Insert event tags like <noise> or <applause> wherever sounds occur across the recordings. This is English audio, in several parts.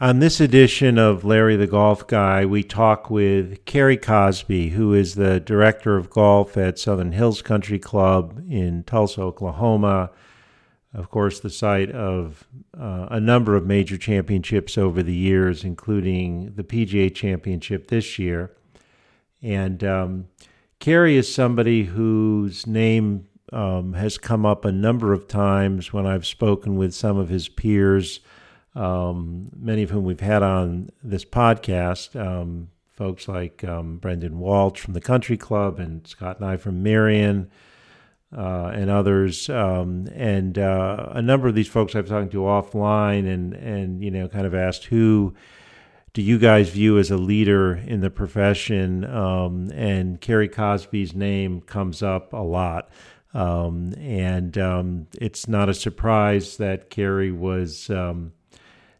On this edition of Larry the Golf Guy, we talk with Cary Cozby, who is the director of golf at Southern Hills Country Club in Tulsa, Oklahoma. Of course, the site of uh, a number of major championships over the years, including the PGA Championship this year. And um, Cary is somebody whose name um, has come up a number of times when I've spoken with some of his peers um, many of whom we've had on this podcast, um, folks like um, Brendan Walsh from the Country Club and Scott Nye from Merion. Uh, and others, um, and uh, a number of these folks I've talked to offline, and and you know, kind of asked who do you guys view as a leader in the profession? Um, and Cary Cozby's name comes up a lot. Um, and um, it's not a surprise that Cary was um,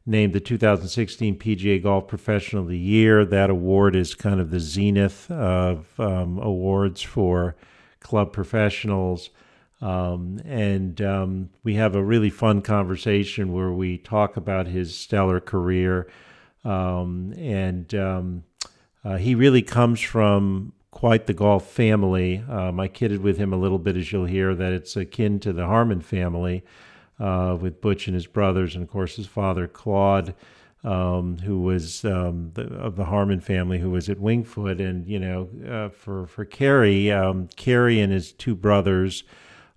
named the 2016 PGA Golf Professional of the Year. That award is kind of the zenith of um, awards for club professionals. Um, and um, we have a really fun conversation where we talk about his stellar career. Um, and um, uh, he really comes from quite the golf family. Um, I kidded with him a little bit, as you'll hear, that it's akin to the Harmon family uh, with Butch and his brothers, and of course his father Claude, um, who was um, the, of the Harmon family, who was at Winged Foot, and you know, uh, for for Cary, um, Cary and his two brothers,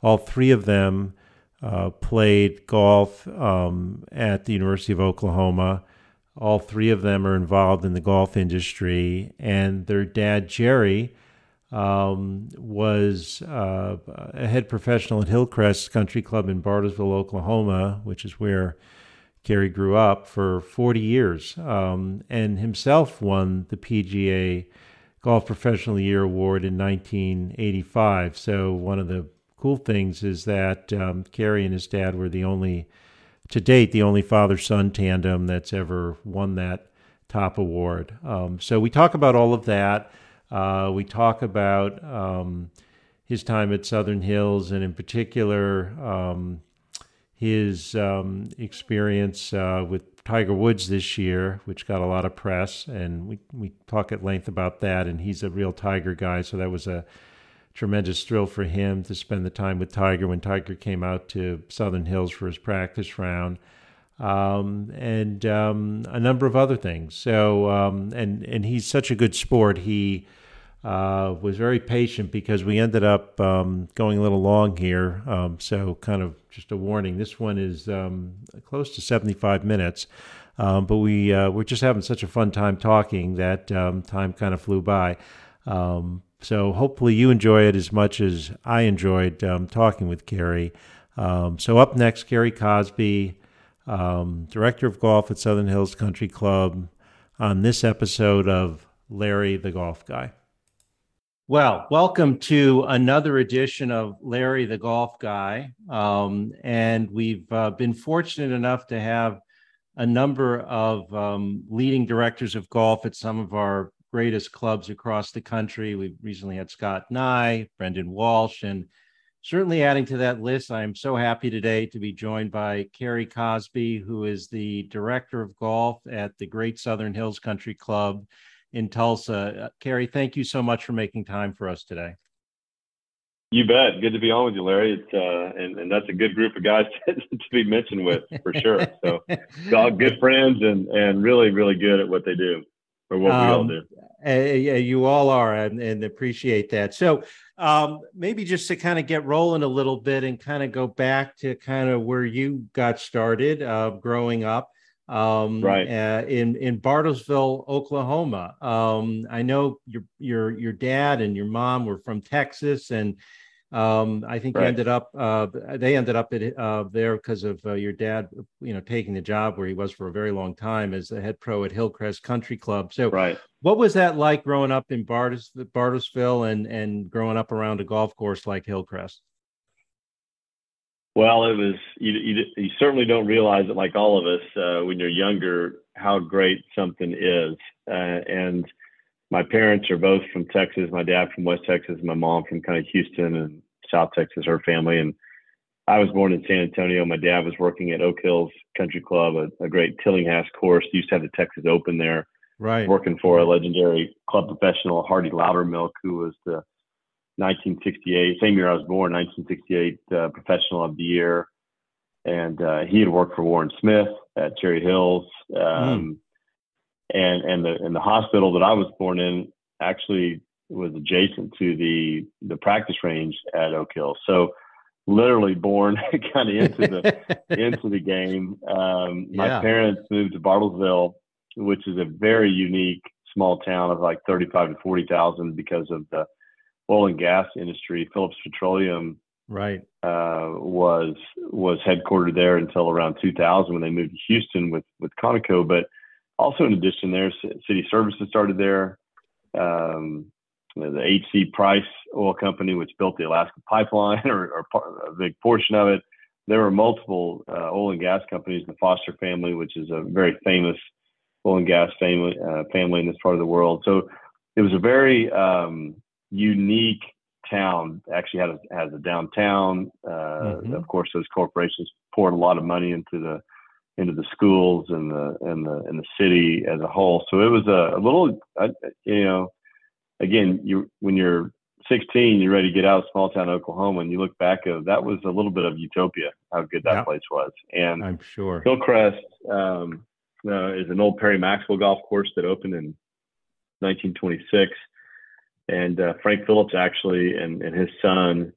all three of them uh, played golf um, at the University of Oklahoma. All three of them are involved in the golf industry, and their dad Jerry um, was uh, a head professional at Hillcrest Country Club in Bartlesville, Oklahoma, which is where Cary grew up for 40 years, um, and himself won the PGA Golf Professional Year Award in 1985. So one of the cool things is that um, Cary and his dad were the only, to date, the only father-son tandem that's ever won that top award. Um, so we talk about all of that. Uh, we talk about um, his time at Southern Hills and, in particular, um, his um, experience uh, with Tiger Woods this year, which got a lot of press. And we, we talk at length about that. And he's a real Tiger guy. So that was a tremendous thrill for him to spend the time with Tiger when Tiger came out to Southern Hills for his practice round um, and um, a number of other things. So, um, and and he's such a good sport. He uh, was very patient because we ended up um, going a little long here. Um, so, kind of just a warning. This one is um, close to seventy-five minutes. but we uh, we're just having such a fun time talking that time kind of flew by. so hopefully you enjoy it as much as I enjoyed talking with Cary. so up next, Cary Cozby um, director of golf at Southern Hills Country Club, on this episode of Larry the Golf Guy. Well, welcome to another edition of Larry the Golf Guy. Um, and we've uh, been fortunate enough to have a number of um, leading directors of golf at some of our greatest clubs across the country. We've recently had Scott Nye, Brendan Walsh, and certainly adding to that list, I am so happy today to be joined by Cary Cozby, who is the director of golf at the Great Southern Hills Country Club in Tulsa. Uh, Cary, thank you so much for making time for us today. You bet. Good to be on with you, Larry. It's, uh, and, and that's a good group of guys <laughs> to, to be mentioned with for sure. So, <laughs> all good friends and, and really, really good at what they do or what um, we all um, do. Uh, yeah, you all are, and, and appreciate that. So, um, maybe just to kind of get rolling a little bit and kind of go back to kind of where you got started uh, growing up um, right uh, in in Bartlesville, Oklahoma. Um, I know your your your dad and your mom were from Texas, and um, I think right. you ended up uh, they ended up at, uh, there because of uh, your dad, you know, taking the job where he was for a very long time as the head pro at Hillcrest Country Club. So, right. what was that like growing up in Bartis, Bartlesville and and growing up around a golf course like Hillcrest? Well, it was you, you, you certainly don't realize it like all of us uh, when you're younger how great something is, uh, and my parents are both from Texas. My dad from West Texas, my mom from kind of Houston and South Texas, her family, and I was born in San Antonio. My dad was working at Oak Hills Country Club, a, a great Tillinghast course. Used to have the Texas Open there. Right. Working for a legendary club professional, Hardy Loudermilk, who was the 1968, same year I was born, 1968 uh, Professional of the Year. And uh, he had worked for Warren Smith at Cherry Hills. Um, mm. And, and, the, and the hospital that I was born in actually was adjacent to the, the practice range at Oak Hill. So literally born <laughs> kind of into the, <laughs> into the game. Um, my yeah. parents moved to Bartlesville, which is a very unique small town of like 35 to 40,000 because of the oil and gas industry. Phillips Petroleum right uh, was was headquartered there until around 2000 when they moved to Houston with with Conoco. But also in addition, there Cities Service started there. Um, the H.C. Price Oil Company, which built the Alaska Pipeline, <laughs> or, or part, a big portion of it. There were multiple uh, oil and gas companies. The Foster family, which is a very famous oil and gas family uh, family in this part of the world. So it was a very um, unique town. Actually, had a, has a downtown. Uh, mm-hmm. Of course, those corporations poured a lot of money into the into the schools and the and the and the city as a whole. So it was a, a little, uh, you know, again, you when you're 16, you're ready to get out of small town Oklahoma, and you look back of that was a little bit of utopia how good that yeah. place was. And I'm sure Hillcrest um, uh, is an old Perry Maxwell golf course that opened in 1926 and uh, Frank Phillips actually and, and his son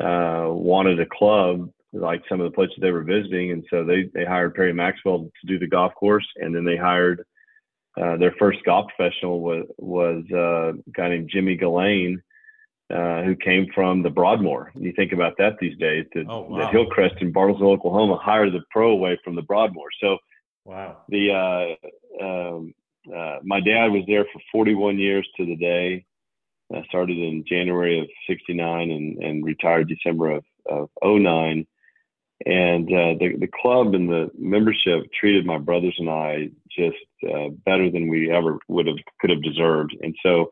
uh, wanted a club like some of the places they were visiting, and so they they hired Perry Maxwell to do the golf course, and then they hired uh, their first golf professional was was uh, a guy named Jimmy Gillane. Uh, who came from the Broadmoor? You think about that these days. That, oh, wow. that Hillcrest in Bartlesville, Oklahoma, hired the pro away from the Broadmoor. So, wow. The uh, um, uh, my dad was there for 41 years to the day. I started in January of 69 and, and retired December of, of 09. And uh, the, the club and the membership treated my brothers and I just uh, better than we ever would have could have deserved. And so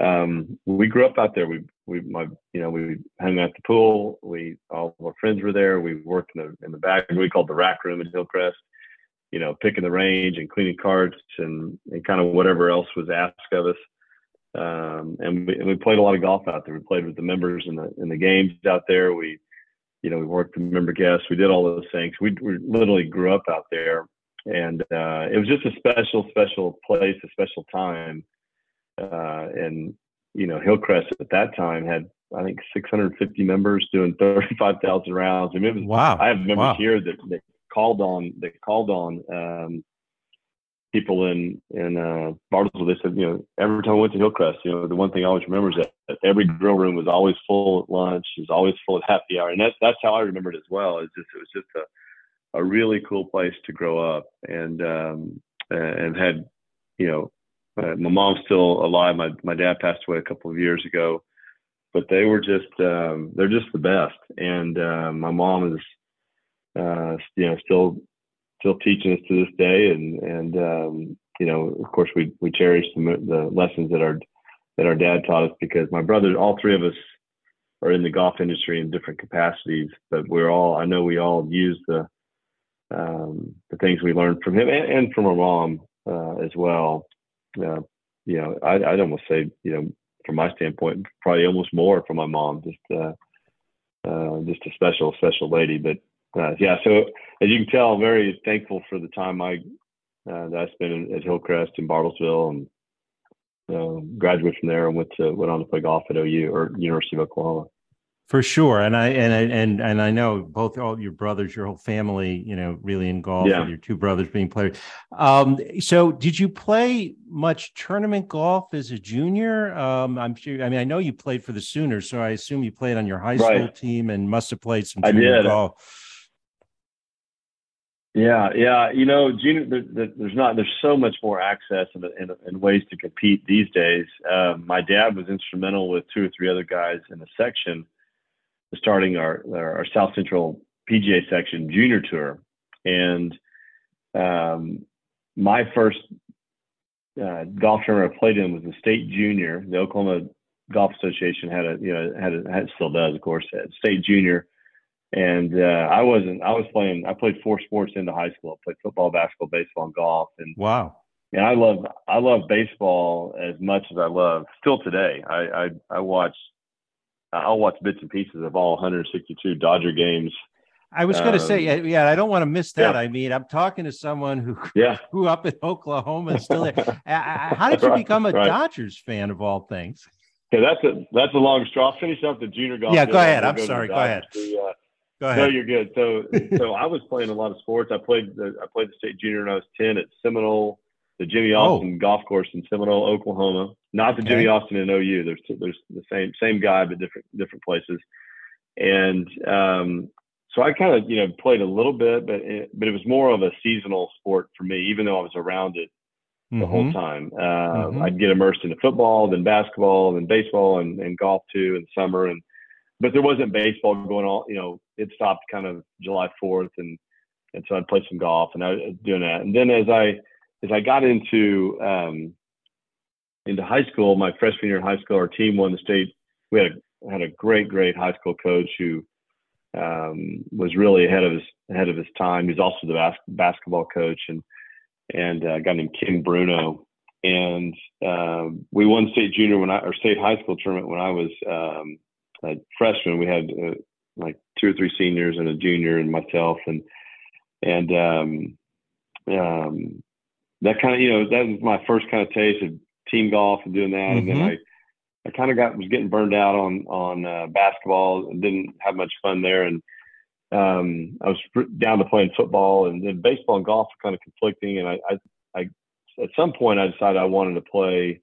um, we grew up out there. We we my you know we hung out the pool. We all of our friends were there. We worked in the in the back we called the rack room in Hillcrest. You know, picking the range and cleaning carts and and kind of whatever else was asked of us. Um, and, we, and we played a lot of golf out there. We played with the members in the in the games out there. We, you know, we worked with member guests. We did all those things. We, we literally grew up out there, and uh, it was just a special, special place, a special time. Uh, and you know, Hillcrest at that time had I think 650 members doing <laughs> 35,000 rounds. I mean, was, wow. I have members wow. here that, that called on that called on um, people in in uh, Bartlesville, they said, you know, every time I went to Hillcrest, you know, the one thing I always remember is that, that every grill room was always full at lunch, was always full at happy hour, and that's that's how I remember it as well. It's just it was just a a really cool place to grow up, and um, and had, you know, uh, my mom's still alive. My my dad passed away a couple of years ago, but they were just um, they're just the best, and uh, my mom is, uh, you know, still still teaching us to this day, and and um, you know, of course, we we cherish the, the lessons that our that our dad taught us because my brothers, all three of us, are in the golf industry in different capacities, but we're all I know we all use the um, the things we learned from him and, and from our mom uh, as well. Uh, you know, I, I'd almost say, you know, from my standpoint, probably almost more from my mom. Just, uh, uh, just a special, special lady. But uh, yeah, so as you can tell, I'm very thankful for the time I uh, that I spent at Hillcrest in Bartlesville and uh, graduated from there and went to went on to play golf at OU or University of Oklahoma. For sure, and I and I, and and I know both all your brothers, your whole family, you know, really in golf. Yeah. your two brothers being players. Um, so, did you play much tournament golf as a junior? Um, I'm sure. I mean, I know you played for the Sooners, so I assume you played on your high school right. team and must have played some junior golf. Yeah, yeah. You know, junior, there's not, there's so much more access and, and, and ways to compete these days. Um, my dad was instrumental with two or three other guys in the section, starting our, our, our South Central PGA section junior tour. And um, my first uh, golf tournament I played in was the state junior. The Oklahoma Golf Association had a, you know, had a, had, still does, of course, state junior and uh, I wasn't. I was playing. I played four sports into high school. I played football, basketball, baseball, and golf. And wow. And I love I love baseball as much as I love still today. I I, I watch I'll watch bits and pieces of all 162 Dodger games. I was going to um, say, yeah, I don't want to miss that. Yeah. I mean, I'm talking to someone who <laughs> yeah. grew up in Oklahoma and still there. <laughs> How did you right, become a right. Dodgers fan of all things? Okay, that's a that's a long straw. I'll finish up the junior golf. Yeah, go ahead. I'm go sorry. Go ahead. The, uh, go ahead. No, you're good. So, so <laughs> I was playing a lot of sports. I played the I played the state junior when I was ten at Seminole, the Jimmy oh. Austin oh. golf course in Seminole, Oklahoma. Not the okay. Jimmy Austin in OU. There's there's the same same guy, but different different places. And um, so I kind of you know played a little bit, but it, but it was more of a seasonal sport for me, even though I was around it the mm-hmm. whole time. Uh, mm-hmm. I'd get immersed into football, then basketball, then baseball, and, and golf too in the summer. And but there wasn't baseball going on. You know, it stopped kind of July Fourth, and and so I'd play some golf, and I was doing that. And then as I as I got into um, into high school, my freshman year in high school, our team won the state. We had a had a great great high school coach who um, was really ahead of his ahead of his time. He's also the bas- basketball coach, and and a guy named King Bruno. And um, we won state junior when I or state high school tournament when I was um, a freshman. We had uh, like two or three seniors and a junior and myself, and and um, um, that kind of you know that was my first kind of taste of team golf and doing that, mm-hmm. and then mm-hmm. I. I kind of got was getting burned out on on uh, basketball and didn't have much fun there, and um, I was down to playing football, and then baseball and golf were kind of conflicting. And I, I, I, at some point, I decided I wanted to play,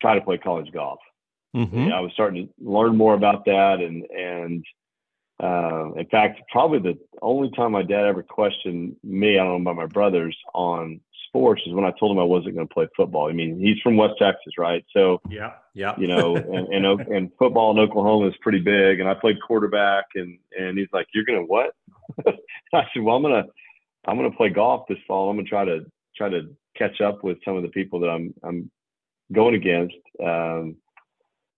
try to play college golf. Mm-hmm. I was starting to learn more about that, and and uh, in fact, probably the only time my dad ever questioned me, I don't know about my brothers, on sports is when I told him I wasn't going to play football. I mean, he's from West Texas, right? So yeah, yeah, you know, and, and and football in Oklahoma is pretty big. And I played quarterback, and and he's like, "You're gonna what?" <laughs> I said, "Well, I'm gonna I'm gonna play golf this fall. I'm gonna try to try to catch up with some of the people that I'm I'm going against, um,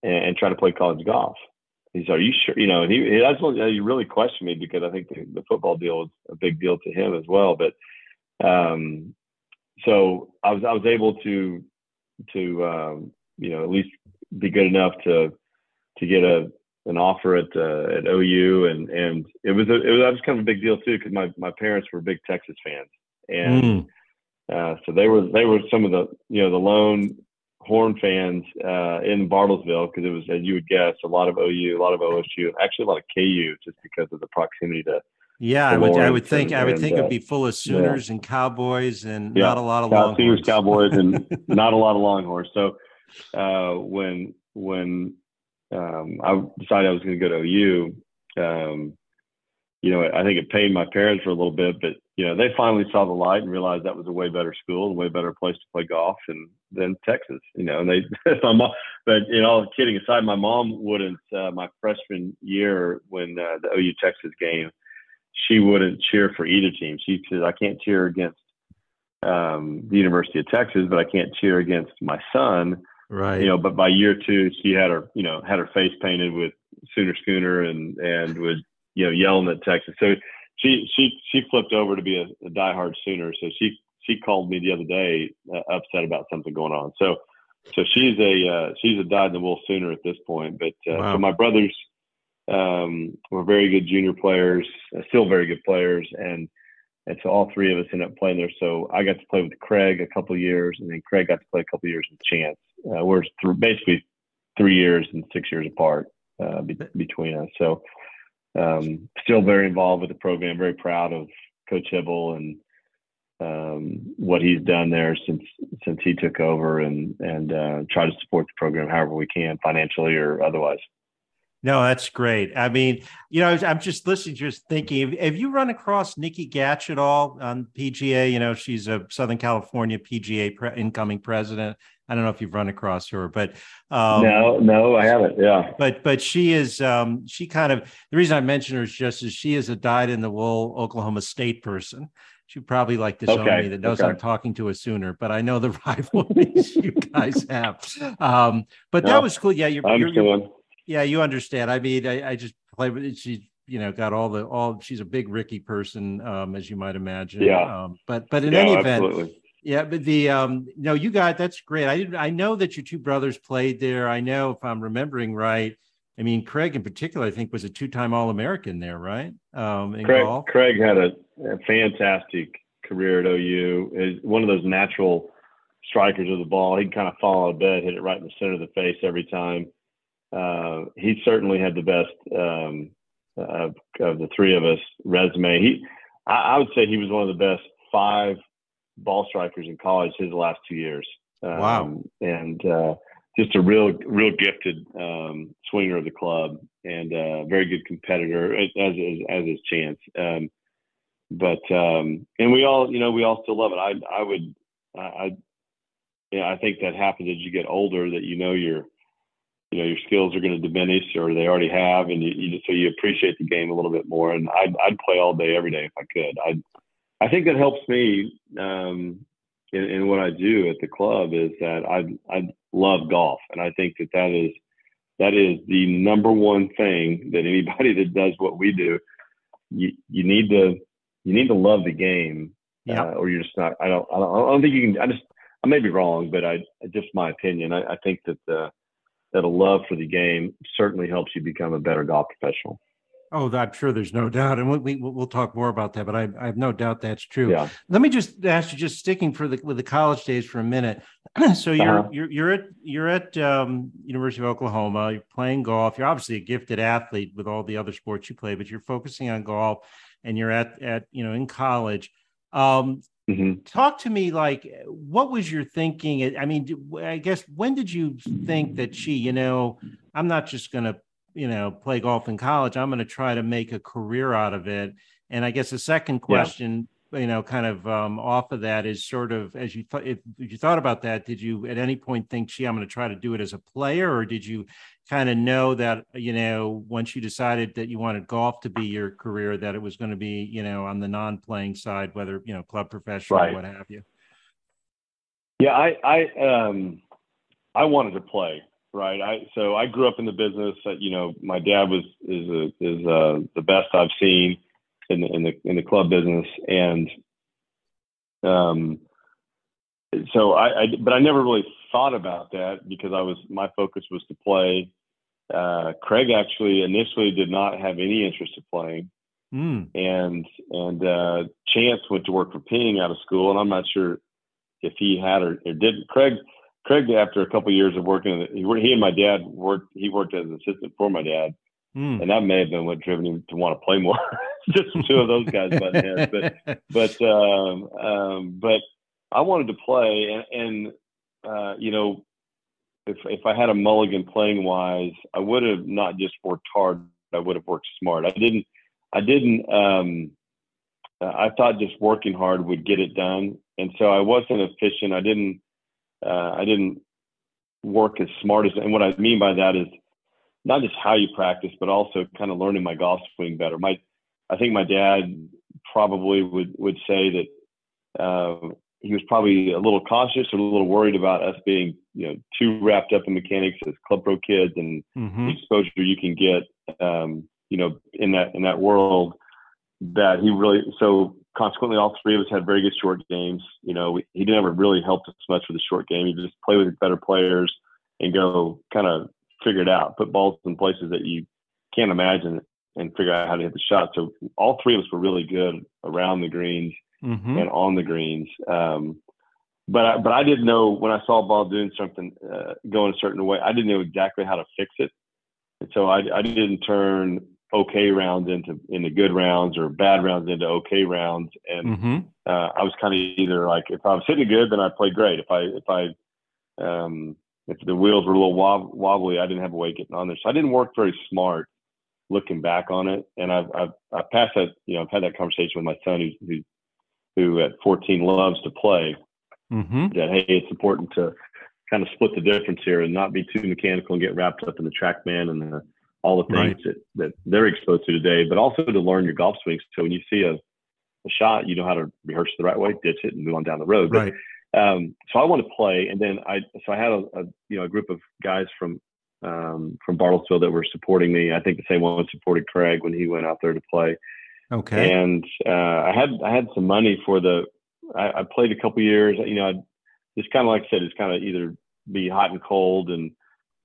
and, and try to play college golf." He's, "Are you sure?" You know, and he that's what he really questioned me because I think the, the football deal was a big deal to him as well, but um, so I was I was able to to um, you know at least be good enough to to get a an offer at uh, at OU and and it was a, it was that was kind of a big deal too because my my parents were big Texas fans and mm. uh, so they were they were some of the you know the lone Horn fans uh, in Bartlesville because it was as you would guess a lot of OU a lot of OSU actually a lot of KU just because of the proximity to yeah, I would. I would think. And, I would think uh, it'd be full of Sooners yeah. and Cowboys, and yeah. not a lot of Longhorns. Sooners, Cowboys, and <laughs> not a lot of Longhorns. So uh, when when um, I decided I was going to go to OU, um, you know, I think it pained my parents for a little bit, but you know, they finally saw the light and realized that was a way better school, a way better place to play golf, and than Texas. You know, and they, <laughs> my mom, but you know, kidding aside, my mom wouldn't. Uh, my freshman year when uh, the OU Texas game she wouldn't cheer for either team. She says, I can't cheer against um, the University of Texas, but I can't cheer against my son. Right. You know, but by year two, she had her, you know, had her face painted with Sooner Schooner and, and was, you know, yelling at Texas. So she, she, she flipped over to be a, a diehard Sooner. So she, she called me the other day uh, upset about something going on. So, so she's a, uh, she's a dyed in the wool Sooner at this point. But, uh, wow. so my brothers, um, were very good junior players, uh, still very good players, and and so all three of us ended up playing there. So I got to play with Craig a couple years, and then Craig got to play a couple years with Chance. Uh, we're th- basically three years and six years apart uh, be- between us. So um, still very involved with the program. Very proud of Coach Hybl and um, what he's done there since since he took over, and and uh, try to support the program however we can, financially or otherwise. No, that's great. I mean, you know, I'm just listening, just thinking. Have you run across Nikki Gatch at all on PGA? You know, she's a Southern California PGA pre- incoming president. I don't know if you've run across her, but um, no, no, I haven't. Yeah, but but she is um, she kind of the reason I mention her is just as she is a dyed in the wool Oklahoma State person. She probably like to show okay. me that knows okay. I'm talking to a sooner, but I know the <laughs> rivalries you guys have. Um, but no, that was cool. Yeah, you're, you're, you're yeah, you understand. I mean, I, I just play with it. She's you know got all the all. She's a big Rickie person, um, as you might imagine. Yeah. Um, but but in yeah, any absolutely. event, yeah. But the um, no, you got that's great. I didn't. I know that your two brothers played there. I know if I'm remembering right. I mean, Craig in particular, I think was a two-time All-American there, right? Um, in Craig, golf. Craig had a, a fantastic career at OU. Is one of those natural strikers of the ball. He'd kind of fall out of bed, hit it right in the center of the face every time. Uh, he certainly had the best um, of, of the three of us resume. He, I, I, would say, he was one of the best five ball strikers in college his last two years. Um, wow! And uh, just a real, real gifted um, swinger of the club and a very good competitor, as as, as his chance. Um, but um, and we all, you know, we all still love it. I, I would, I, yeah, I think that happens as you get older. That you know your, you know, your skills are going to diminish, or they already have, and you, you just so you appreciate the game a little bit more. And I'd, I'd play all day, every day if I could. I, I think that helps me um, in, in what I do at the club is that I, I love golf, and I think that that is that is the number one thing that anybody <laughs> that does what we do, you you need to you need to love the game, yeah. uh, or you're just not. I don't, I don't. I don't think you can. I just. I may be wrong, but I just my opinion. I, I think that the that a love for the game certainly helps you become a better golf professional. Oh, I'm sure there's no doubt, and we, we will talk more about that. But I, I have no doubt that's true. Yeah. Let me just ask you, just sticking for the with the college days for a minute. <clears throat> so you're uh-huh. you're you're at you're at um, University of Oklahoma. You're playing golf. You're obviously a gifted athlete with all the other sports you play, but you're focusing on golf, and you're at at you know in college. Um, mm-hmm. Talk to me like what was your thinking? I mean, I guess when did you think that she, you know, I'm not just going to you know play golf in college i'm going to try to make a career out of it and i guess the second question yeah. you know kind of um, off of that is sort of as you thought if you thought about that did you at any point think gee i'm going to try to do it as a player or did you kind of know that you know once you decided that you wanted golf to be your career that it was going to be you know on the non-playing side whether you know club professional right. or what have you yeah i i um i wanted to play right? I so I grew up in the business. That, you know, my dad was is a, is uh, the best I've seen in the in the in the club business, and um, so I, I but I never really thought about that because I was my focus was to play. Uh, Craig actually initially did not have any interest in playing, mm. and and uh, Chance went to work for Ping out of school, and I'm not sure if he had or, or didn't. Craig Craig, after a couple of years of working, he, he and my dad worked. He worked as an assistant for my dad, mm. and that may have been what driven him to want to play more. <laughs> Just two of those guys butting heads, but <laughs> but um, um, but I wanted to play, and, and uh, you know, if if I had a mulligan playing wise, I would have not just worked hard. I would have worked smart. I didn't. I didn't. Um, I thought just working hard would get it done, and so I wasn't efficient. I didn't uh, I didn't work as smart as, and what I mean by that is not just how you practice, but also kind of learning my golf swing better. My, I think my dad probably would would say that uh, he was probably a little cautious or a little worried about us being, you know, too wrapped up in mechanics as club pro kids and mm-hmm. the exposure you can get, um, you know, in that in that world. That he really so consequently, all three of us had very good short games. You know, we, he never really helped us much with the short game. He just play with better players and go kind of figure it out, put balls in places that you can't imagine and figure out how to hit the shot. So all three of us were really good around the greens mm-hmm. and on the greens. Um, but I, but I didn't know when I saw a ball doing something uh, going a certain way. I didn't know exactly how to fix it, and so I, I didn't turn okay rounds into into good rounds or bad rounds into okay rounds. And mm-hmm. uh, I was kind of either like if I was hitting good, then I played great. If I if I um, if the wheels were a little wob- wobbly, I didn't have a way getting on there. So I didn't work very smart looking back on it. And I've I've, I've passed that you know I've had that conversation with my son who's, who who at 14 loves to play. Mm-hmm. That hey, it's important to kind of split the difference here and not be too mechanical and get wrapped up in the TrackMan and the all the things right. that, that they're exposed to today, but also to learn your golf swings. So when you see a, a shot, you know how to rehearse the right way, ditch it, and move on down the road. Right. But, um, so I want to play, and then I so I had a, a, you know a group of guys from um, from Bartlesville that were supporting me. I think the same one supported Craig when he went out there to play. Okay. And uh, I had I had some money for the. I, I played a couple years. You know, I just kind of like I said, it's kind of either be hot and cold, and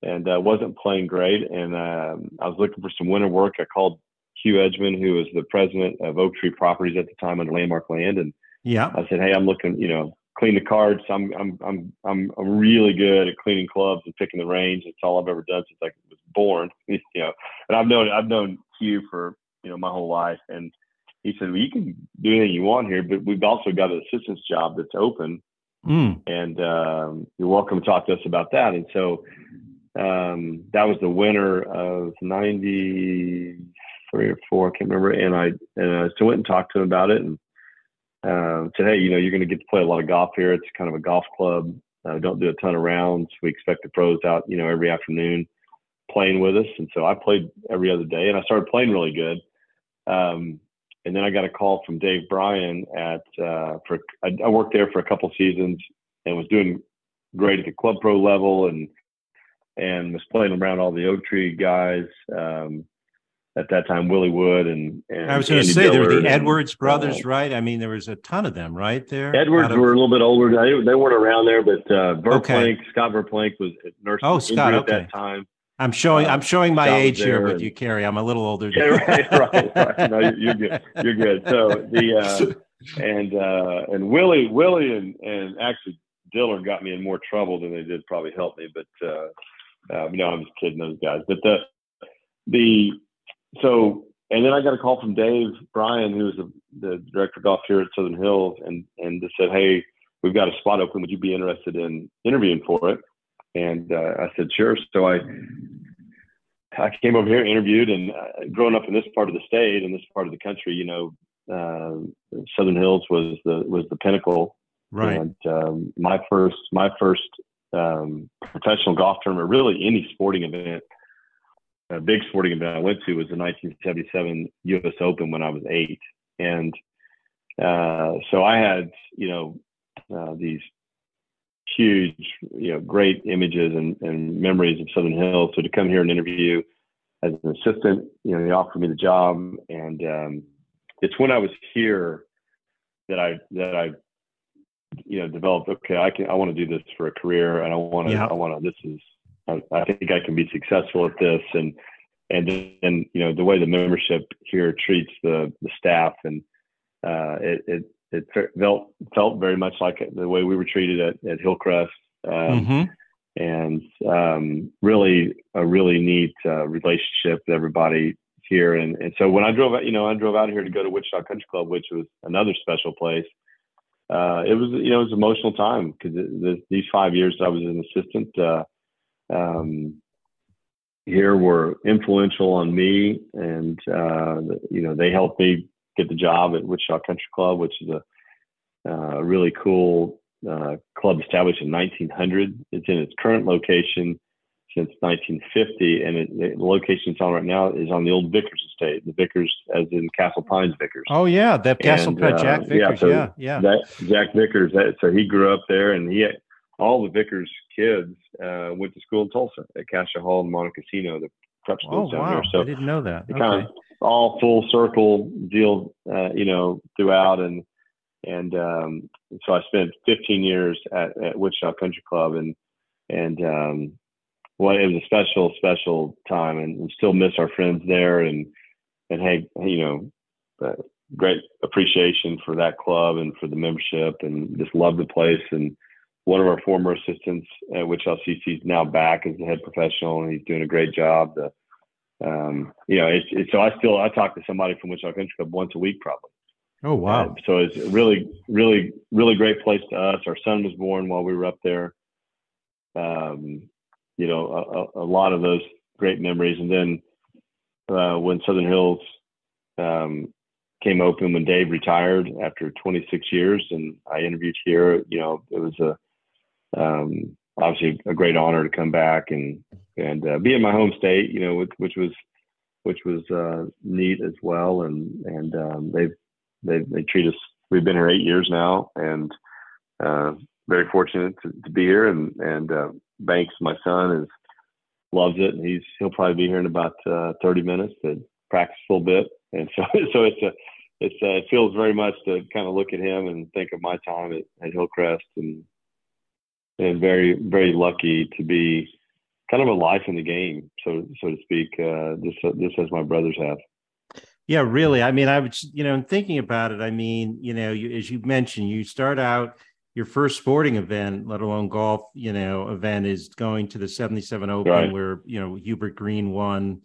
and uh, wasn't playing great. And um, I was looking for some winter work. I called Hugh Edgman, who was the president of Oak Tree Properties at the time under Landmark Land, and yeah, I said, hey, I'm looking. You know, clean the cards. I'm I'm I'm I'm I'm really good at cleaning clubs and picking the range. It's all I've ever done since I was born. <laughs> you know, and I've known I've known Hugh for you know my whole life, and he said, well, you can do anything you want here, but we've also got an assistance job that's open, mm. and um, you're welcome to talk to us about that. And so um, that was the winter of '93 or four, I can't remember. And I and I so went and talked to him about it and uh, said, hey, you know, you're going to get to play a lot of golf here. It's kind of a golf club. Uh, don't do a ton of rounds. We expect the pros out, you know, every afternoon playing with us. And so I played every other day, and I started playing really good. Um, and then I got a call from Dave Bryan at uh, for I, I worked there for a couple seasons and was doing great at the club pro level and and was playing around all the Oak Tree guys. Um, at that time, Willie Wood and, and I was going to say there were the Edwards brothers, uh, right? I mean, there was a ton of them, right there. Edwards of, were a little bit older. They, they weren't around there, but uh, Verplank, okay. Scott Verplank was at nursing oh, Scott, okay. at that time. I'm showing I'm showing my age here with you, Cary. I'm a little older. Yeah, right, right, right. No, you're good. You're good. So the uh, and uh, and Willie Willie and and actually Dillard got me in more trouble than they did probably help me. But uh, uh, no, I'm just kidding those guys. But the the so and then I got a call from Dave Bryan, who was the, the director of golf here at Southern Hills, and and just said, hey, we've got a spot open. Would you be interested in interviewing for it? And uh, I said, sure. So I I came over here, interviewed, and uh, growing up in this part of the state and this part of the country, you know, uh, Southern Hills was the was the pinnacle. Right. And um, my first my first um, professional golf tournament, really any sporting event, a big sporting event I went to was the 1977 U.S. Open when I was eight, and uh, so I had you know uh, these huge, you know, great images and, and memories of Southern Hills. So to come here and interview as an assistant, you know, he offered me the job, and um, it's when I was here that I that I, you know, developed. Okay, I can I want to do this for a career, and I want to yeah. I want to. This is I, I think I can be successful at this, and and then you know the way the membership here treats the the staff and uh, it, it it felt felt very much like the way we were treated at, at Hillcrest, um, mm-hmm. and um, really a really neat uh, relationship with everybody here. And and so when I drove out, you know, I drove out here to go to Wichita Country Club, which was another special place. Uh, it was you know it was an emotional time because these five years I was an assistant uh, um, here were influential on me, and uh, you know they helped me get the job at Wichita Country Club, which is a uh, really cool uh, club established in 1900. It's in its current location since 1950, and it, the location it's on right now is on the old Vickers estate. The Vickers, as in Castle Pines Vickers. Oh yeah, that Castle Pines uh, Jack Vickers. Yeah, so yeah, yeah. That, Jack Vickers. That, so he grew up there, and he had, all the Vickers kids uh, went to school in Tulsa at Cascia Hall and Monte Cassino, the prep schools oh, down wow. there. So I didn't know that. Okay. Kind of all full circle deal, uh, you know, throughout. And, and, um, so I spent 15 years at, at Wichita Country Club and, and, um, well, it was a special, special time and we still miss our friends there and, and hey, you know, uh, great appreciation for that club and for the membership and just love the place. And one of our former assistants at Wichita CC is now back as the head professional and he's doing a great job. The, um, you know, it's, it's, so I still I talk to somebody from Wichita Country Club once a week probably. Oh wow! Uh, so it's really, really, really great place to us. Our son was born while we were up there. Um, you know, a, a, lot of those great memories. And then uh, when Southern Hills um, came open, when Dave retired after 26 years, and I interviewed here, you know, it was a um, obviously a great honor to come back and and uh, be in my home state, you know, which, which was which was uh, neat as well. And and um, they they they treat us. We've been here eight years now, and uh, very fortunate to, to, be here. And and uh, Banks, my son, is loves it, and he's he'll probably be here in about uh, 30 minutes to practice a little bit, and so <laughs> so it's a it's uh, it feels very much to kind of look at him and think of my time at, at Hillcrest, and and very very lucky to be kind of a life in the game, so so to speak. Uh, just just as my brothers have. Yeah, really. I mean, I was, you know, in thinking about it. I mean, you know, you, as you mentioned, you start out your first sporting event, let alone golf, you know, event is going to the 77 Open right. where, you know, Hubert Green won.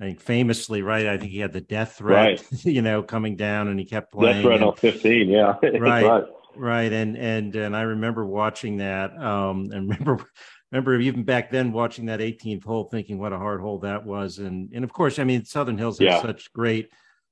I think famously, right? I think he had the death threat, right. <laughs> you know, coming down and he kept playing. Death threat and, on 15, yeah. <laughs> right, right. Right. And and and I remember watching that. Um <laughs> and remember remember even back then watching that 18th hole thinking what a hard hole that was. And and of course, I mean Southern Hills has yeah. such great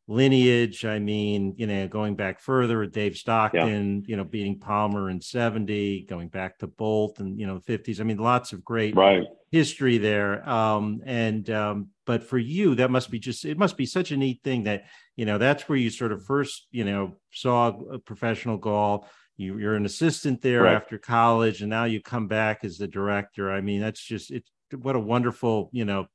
lineage. I mean, you know, going back further with Dave Stockton, yeah. you know, beating Palmer in 70, going back to Bolt and, you know, the 50s. I mean, lots of great right. history there. Um, and, um, but for you, that must be just, it must be such a neat thing that, you know, that's where you sort of first, you know, saw a professional golf. You, you're an assistant there right. after college, and now you come back as the director. I mean, that's just, it's what a wonderful, you know,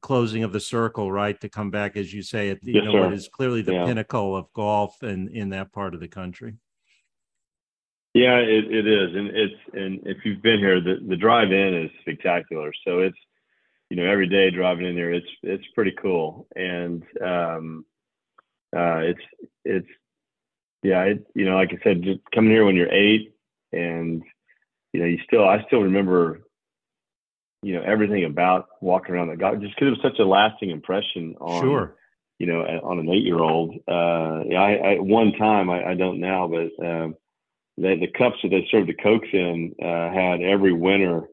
closing of the circle, right? To come back, as you say, at the, yes, you know sir. what is clearly the yeah. pinnacle of golf and in, in that part of the country. Yeah, it, it is, and it's and if you've been here, the the drive in is spectacular. So it's you know every day driving in there, it's it's pretty cool, and um, uh, it's it's yeah, it, you know, like I said, just coming here when you're eight, and you know, you still I still remember you know everything about walking around that golf just because it was such a lasting impression on sure. you know on an eight year old uh yeah I, I one time I, I don't now but um the the cups that they served the cokes in uh had every winner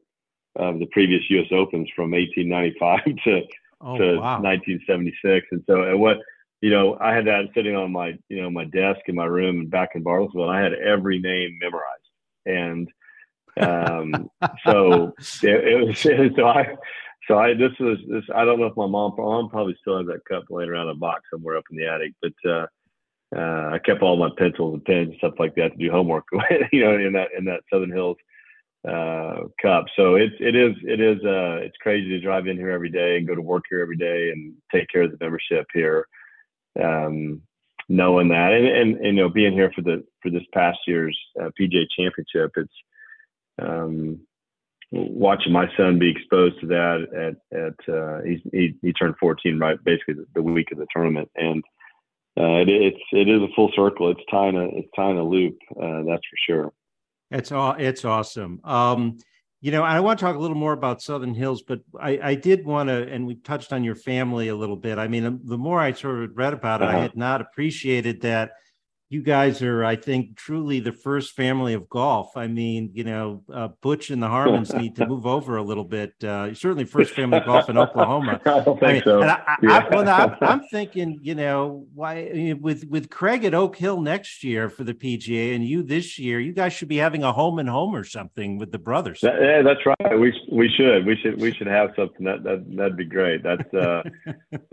of the previous us opens from 1895 <laughs> to oh, to wow. 1976 and so what you know i had that sitting on my you know my desk in my room back in bartlesville and i had every name memorized and um, <laughs> so it, it, was <laughs> so I so I this was this I don't know if my mom mom probably still has that cup laying around a box somewhere up in the attic, but uh, uh, I kept all my pencils and pens and stuff like that to do homework, <laughs> you know, in that in that Southern Hills uh, cup. So it's it is it is uh, it's crazy to drive in here every day and go to work here every day and take care of the membership here. Um, knowing that. And, and, and you know being here for the for this past year's uh, PGA Championship, it's um, watching my son be exposed to that at at uh, he he turned 14 right basically the, the week of the tournament. And uh, it, it's it is a full circle. It's tying a it's tying a loop uh, that's for sure. It's all it's awesome. Um, you know I want to talk a little more about Southern Hills but I I did want to and we touched on your family a little bit I mean the more I sort of read about it uh-huh. I had not appreciated that you guys are, I think, truly the first family of golf. I mean, you know, uh, Butch and the Harmons need to move over a little bit. Uh, certainly, first family of golf in Oklahoma. <laughs> I don't think I mean, so. I, yeah. I, well, <laughs> I'm, thinking, you know, why with with Craig at Oak Hill next year for the PGA, and you this year, you guys should be having a home and home or something with the brothers. That, yeah, that's right. We we should we should we should have something that that that'd be great. That's uh,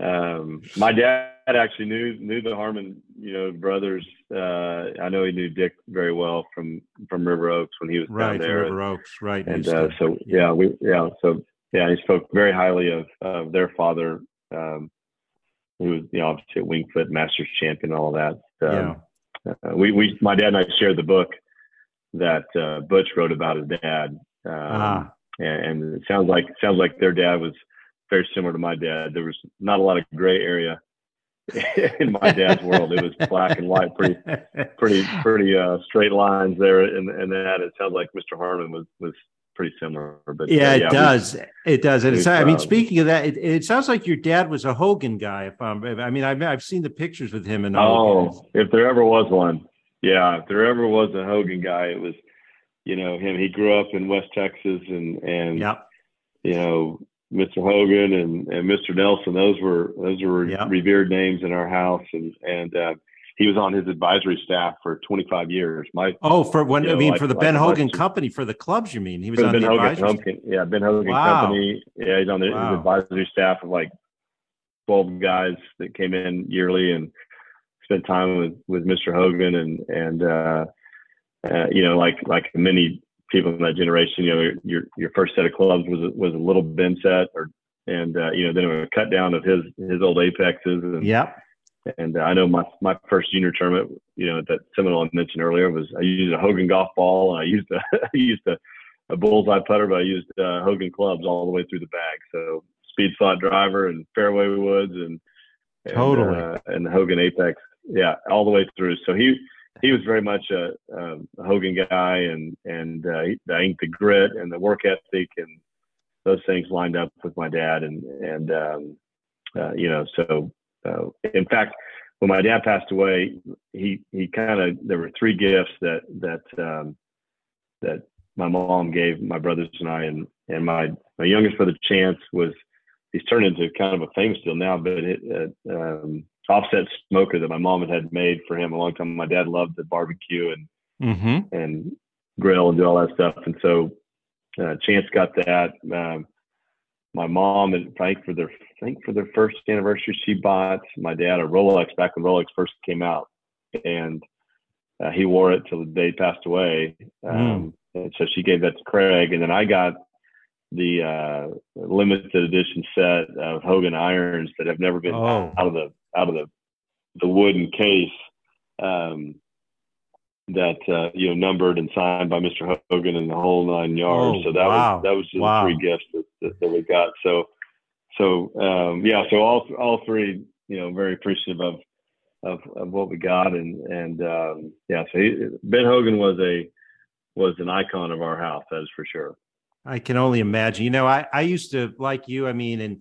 <laughs> um, my dad actually knew knew the Harmon, you know, brothers uh, I know he knew Dick very well from from River Oaks when he was right, down there. River Oaks, right? And uh, so yeah. we yeah, so yeah, he spoke very highly of of their father, um, who was you know obviously a Winged Foot Masters champion, and all that. Um, yeah. Uh, we we my dad and I shared the book that uh, Butch wrote about his dad, um, ah. and, and it sounds like sounds like their dad was very similar to my dad. There was not a lot of gray area <laughs> in my dad's world. It was black and white, pretty, pretty, pretty uh, straight lines there. And, and that it sounds like Mr. Harmon was was pretty similar. But yeah, uh, yeah it does. We, it does. And it's, I mean, um, speaking of that, it, it, sounds like your dad was a Hogan guy. If I'm, I mean, I've I've seen the pictures with him and oh, if there ever was one, yeah, if there ever was a Hogan guy, it was, you know, him. He grew up in West Texas and and yeah. you know Mr. Hogan and, and Mr. Nelson. Those were those were yep. revered names in our house, and and uh, he was on his advisory staff for 25 years. My oh, for when you know, I mean like, for the like Ben Hogan Company for the clubs, you mean he was on ben the Hogan advisory Hogan, yeah Ben Hogan wow. Company. Yeah, he's on the wow. advisory staff of like 12 guys that came in yearly and spent time with with Mr. Hogan and and uh, uh, you know like like many people in that generation, you know, your your first set of clubs was a, was a little Ben set, or and uh, you know then it was a cut down of his his old apexes. And, yep. And uh, I know my my first junior tournament, you know, at that Seminole I mentioned earlier was I used a Hogan golf ball and I used a <laughs> I used a, a bullseye putter, but I used uh, Hogan clubs all the way through the bag. So speed slot driver and fairway woods and, and totally uh, and the Hogan Apex, yeah, all the way through. So he he was very much a, a Hogan guy, and and uh, I think the grit and the work ethic and those things lined up with my dad, and and um, uh, you know, so uh, in fact, when my dad passed away, he he kind of there were three gifts that that um, that my mom gave my brothers and I, and and my my youngest brother Chance was he's turned into kind of a famous deal now, but it, um, offset smoker that my mom had, had made for him a long time. My dad loved the barbecue and mm-hmm. and grill and do all that stuff, and so uh, Chance got that. Um, my mom, and think for their I think for their first anniversary, she bought my dad a Rolex back when Rolex first came out, and uh, he wore it till the day he passed away. Um, mm. And so she gave that to Craig, and then I got the uh, limited edition set of Hogan irons that have never been oh. out of the out of the the wooden case um, that uh, you know numbered and signed by Mr. Hogan and the whole nine yards. Oh, so that wow. was that was the wow. three gifts that, that, that, we got. So so um, yeah, so all all three you know very appreciative of of, of what we got and and um, yeah, so he, Ben Hogan was a was an icon of our house, that is for sure. I can only imagine. You know, I I used to like you. I mean, and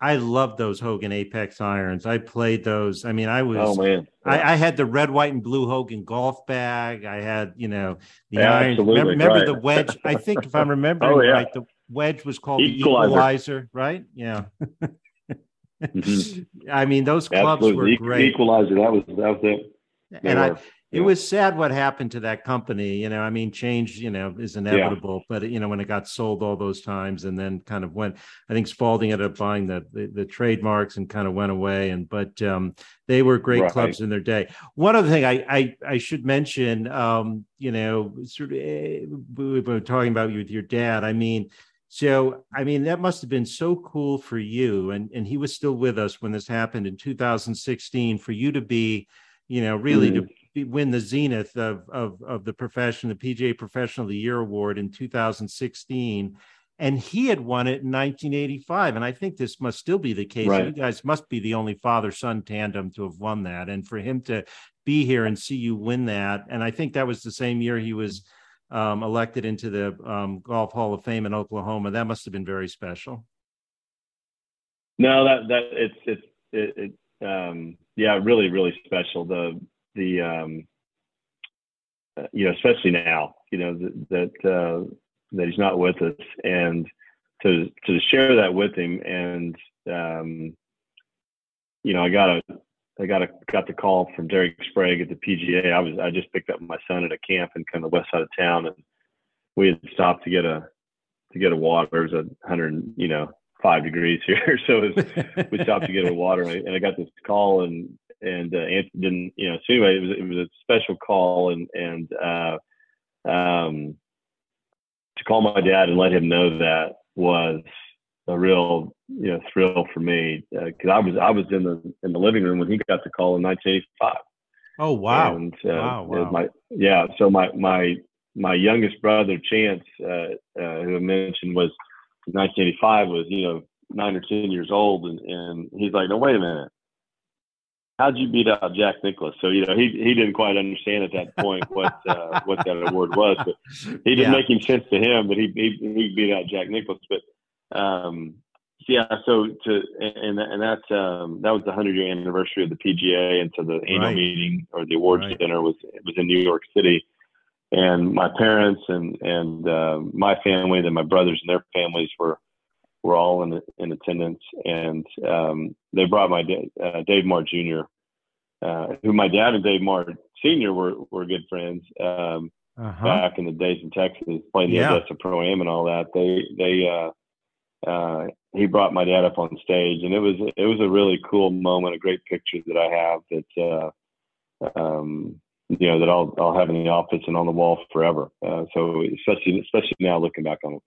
I love those Hogan Apex irons. I played those. I mean, I was. Oh man! Yeah. I, I, had the red, white, and blue Hogan golf bag. I had, you know, the yeah, irons. Remember, remember right. the wedge? I think if I'm <laughs> remembering oh, yeah. right, the wedge was called equalizer. the equalizer, right? Yeah. mm-hmm. <laughs> I mean, those clubs Absolutely. were great. Equalizer. That was that was it. They and were. I, it was sad what happened to that company. You know, I mean, change, you know, is inevitable. Yeah. But you know, when it got sold all those times, and then kind of went, I think Spalding ended up buying the the, the trademarks and kind of went away. And but um, they were great right. clubs in their day. One other thing I I, I should mention, um, you know, sort of we were talking about you with your dad. I mean. So, I mean, that must have been so cool for you. And, and he was still with us when this happened in 2016 for you to be, you know, really mm-hmm. to win the zenith of, of, of the profession, the PGA Professional of the Year award in 2016. And he had won it in 1985. And I think this must still be the case. Right. You guys must be the only father son tandem to have won that. And for him to be here and see you win that. And I think that was the same year he was um, elected into the um, Golf Hall of Fame in Oklahoma. That must have been very special. No, that, that it's, it's, it, it um, yeah, really, really special. The, the um, uh, you know especially now you know that that, uh, that he's not with us and to to share that with him and um, you know I got a I got a got the call from Derek Sprague at the PGA. I was I just picked up my son at a camp in kind of the west side of town and we had stopped to get a to get a water. It was a hundred you know five degrees here, <laughs> so was, we stopped to get a water and I got this call and and uh, Anthony didn't, you know. So anyway, it was it was a special call, and and uh, um, to call my dad and let him know that was a real you know thrill for me because uh, I was I was in the in the living room when he got the call in 1985. Oh wow! And uh, wow, wow. My, yeah, so my my my youngest brother Chance, uh, uh, who I mentioned was 1985, was you know nine or ten years old, and and he's like, no, wait a minute how'd you beat out Jack Nicklaus? So you know he he didn't quite understand at that point <laughs> what uh, what that award was, but he didn't yeah. make any sense to him that he, he he beat out Jack Nicklaus. But um, yeah, so to and and that um, that was the hundred year anniversary of the PGA, and so the annual right. meeting or the awards right. dinner was was in New York City. And my parents and and uh, my family, and my brothers and their families were were all in in attendance, and um, they brought my uh, Dave Marr Jr., uh, who my dad and Dave Marr Sr. were were good friends um, uh-huh. back in the days in Texas, playing the Yeah. Odessa Pro Am and all that. They they uh, uh, he brought my dad up on stage, and it was it was a really cool moment, a great picture that I have that uh, um, you know that I'll I'll have in the office and on the wall forever. Uh, so especially especially now looking back on it.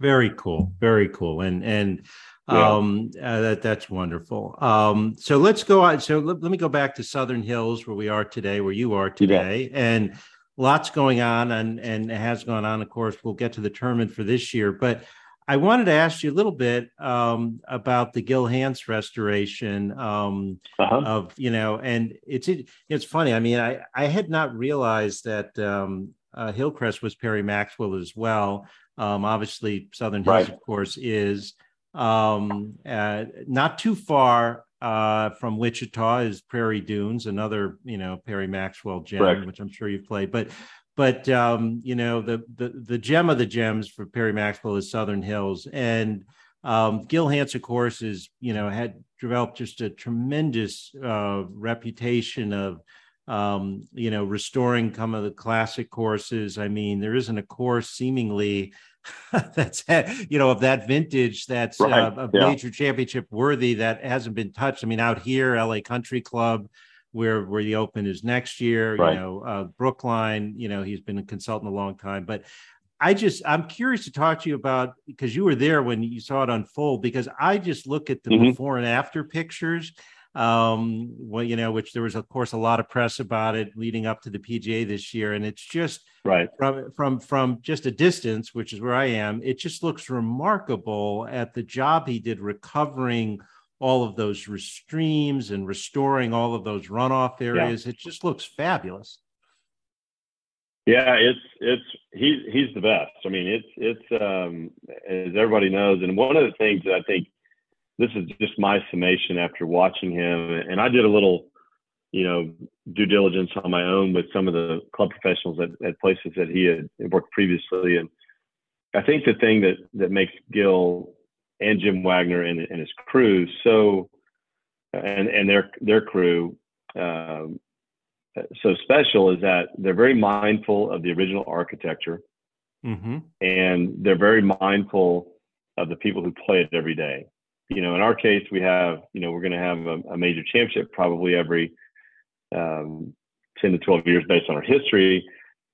Very cool, very cool, and and um, uh, that that's wonderful. Um, so let's go on. So let, let, me go back to Southern Hills, where we are today, where you are today, and lots going on, and and has gone on. Of course, we'll get to the tournament for this year, but I wanted to ask you a little bit um, about the Gil Hanse restoration um, uh-huh. of you know, and it's it, it's funny. I mean, I I had not realized that um, uh, Hillcrest was Perry Maxwell as well. Um, obviously, Southern Hills, right. of course, is um, uh, not too far uh, from Wichita is Prairie Dunes, another you know Perry Maxwell gem, which I'm sure you've played. But but um, you know the, the the gem of the gems for Perry Maxwell is Southern Hills, and um, Gil Hanse, of course, is you know had developed just a tremendous uh, reputation of um, you know restoring some of the classic courses. I mean, there isn't a course seemingly <laughs> that's you know of that vintage that's right. uh, a yeah. major championship worthy that hasn't been touched. I mean, out here, LA Country Club where where the Open is next year. Right. You know, uh, Brookline. You know, he's been a consultant a long time, but. I just I'm curious to talk to you about because you were there when you saw it unfold because I just look at the mm-hmm. before and after pictures um well you know which there was of course a lot of press about it leading up to the PGA this year and it's just right from from from just a distance which is where I am it just looks remarkable at the job he did recovering all of those streams and restoring all of those runoff areas. Yeah. It just looks fabulous. Yeah, it's it's he's he's the best. I mean, it's it's um, as everybody knows, and one of the things that I think this is just my summation after watching him, and I did a little, you know, due diligence on my own with some of the club professionals at, at places that he had worked previously, and I think the thing that that makes Gil and Jim Wagner and, and his crew so and and their their crew um, so special is that they're very mindful of the original architecture. Mm-hmm. and they're very mindful of the people who play it every day you know in our case we have you know we're going to have a, a, major championship probably every um, 10 to 12 years based on our history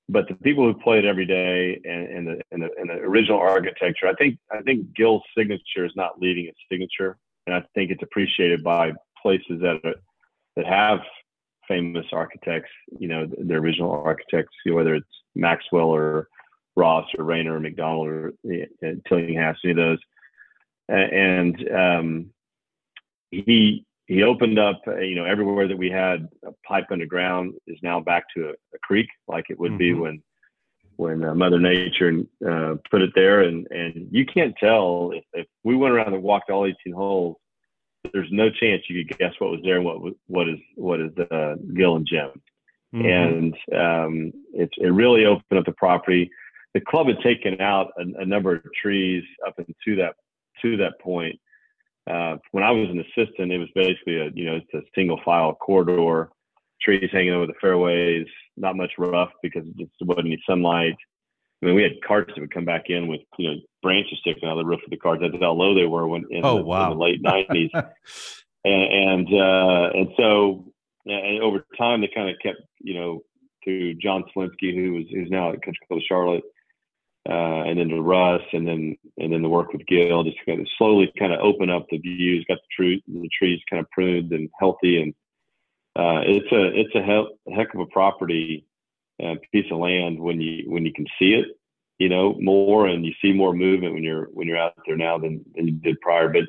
but the people who play it every day and, and, the, and, the, and the original architecture, I think I think Gil's signature is not leaving its signature, and I think it's appreciated by places that are, that have famous architects. You know, the original architects, whether it's Maxwell or Ross or Raynor or Macdonald or uh, Tillinghast, any of those, and um, he he opened up, uh, you know, everywhere that we had a pipe underground is now back to a, a creek, like it would mm-hmm. be when when uh, Mother Nature uh, put it there. And and you can't tell if, if we went around and walked all 18 holes. There's no chance you could guess what was there and what what is what is uh, Gil and Jim. Mm-hmm. And um, it it really opened up the property. The club had taken out a, a number of trees up into that to that point uh, when I was an assistant, it was basically a you know it's a single file corridor, trees hanging over the fairways, not much rough because it just wasn't any sunlight. I mean, we had carts that would come back in with you know branches sticking out of the roof of the carts. That's how low they were when in, oh, the, wow. in the late nineties. <laughs> and and, uh, and so and over time they kind of kept you know to John Slinsky, who was who's now at Country Club Charlotte uh, and then to Russ, and then and then the work with Gil, just kind of slowly kind of open up the views, got the tree the trees kind of pruned and healthy, and uh, it's a it's a, he- heck of a property, uh, piece of land when you when you can see it, you know, more, and you see more movement when you're when you're out there now than, than you did prior. But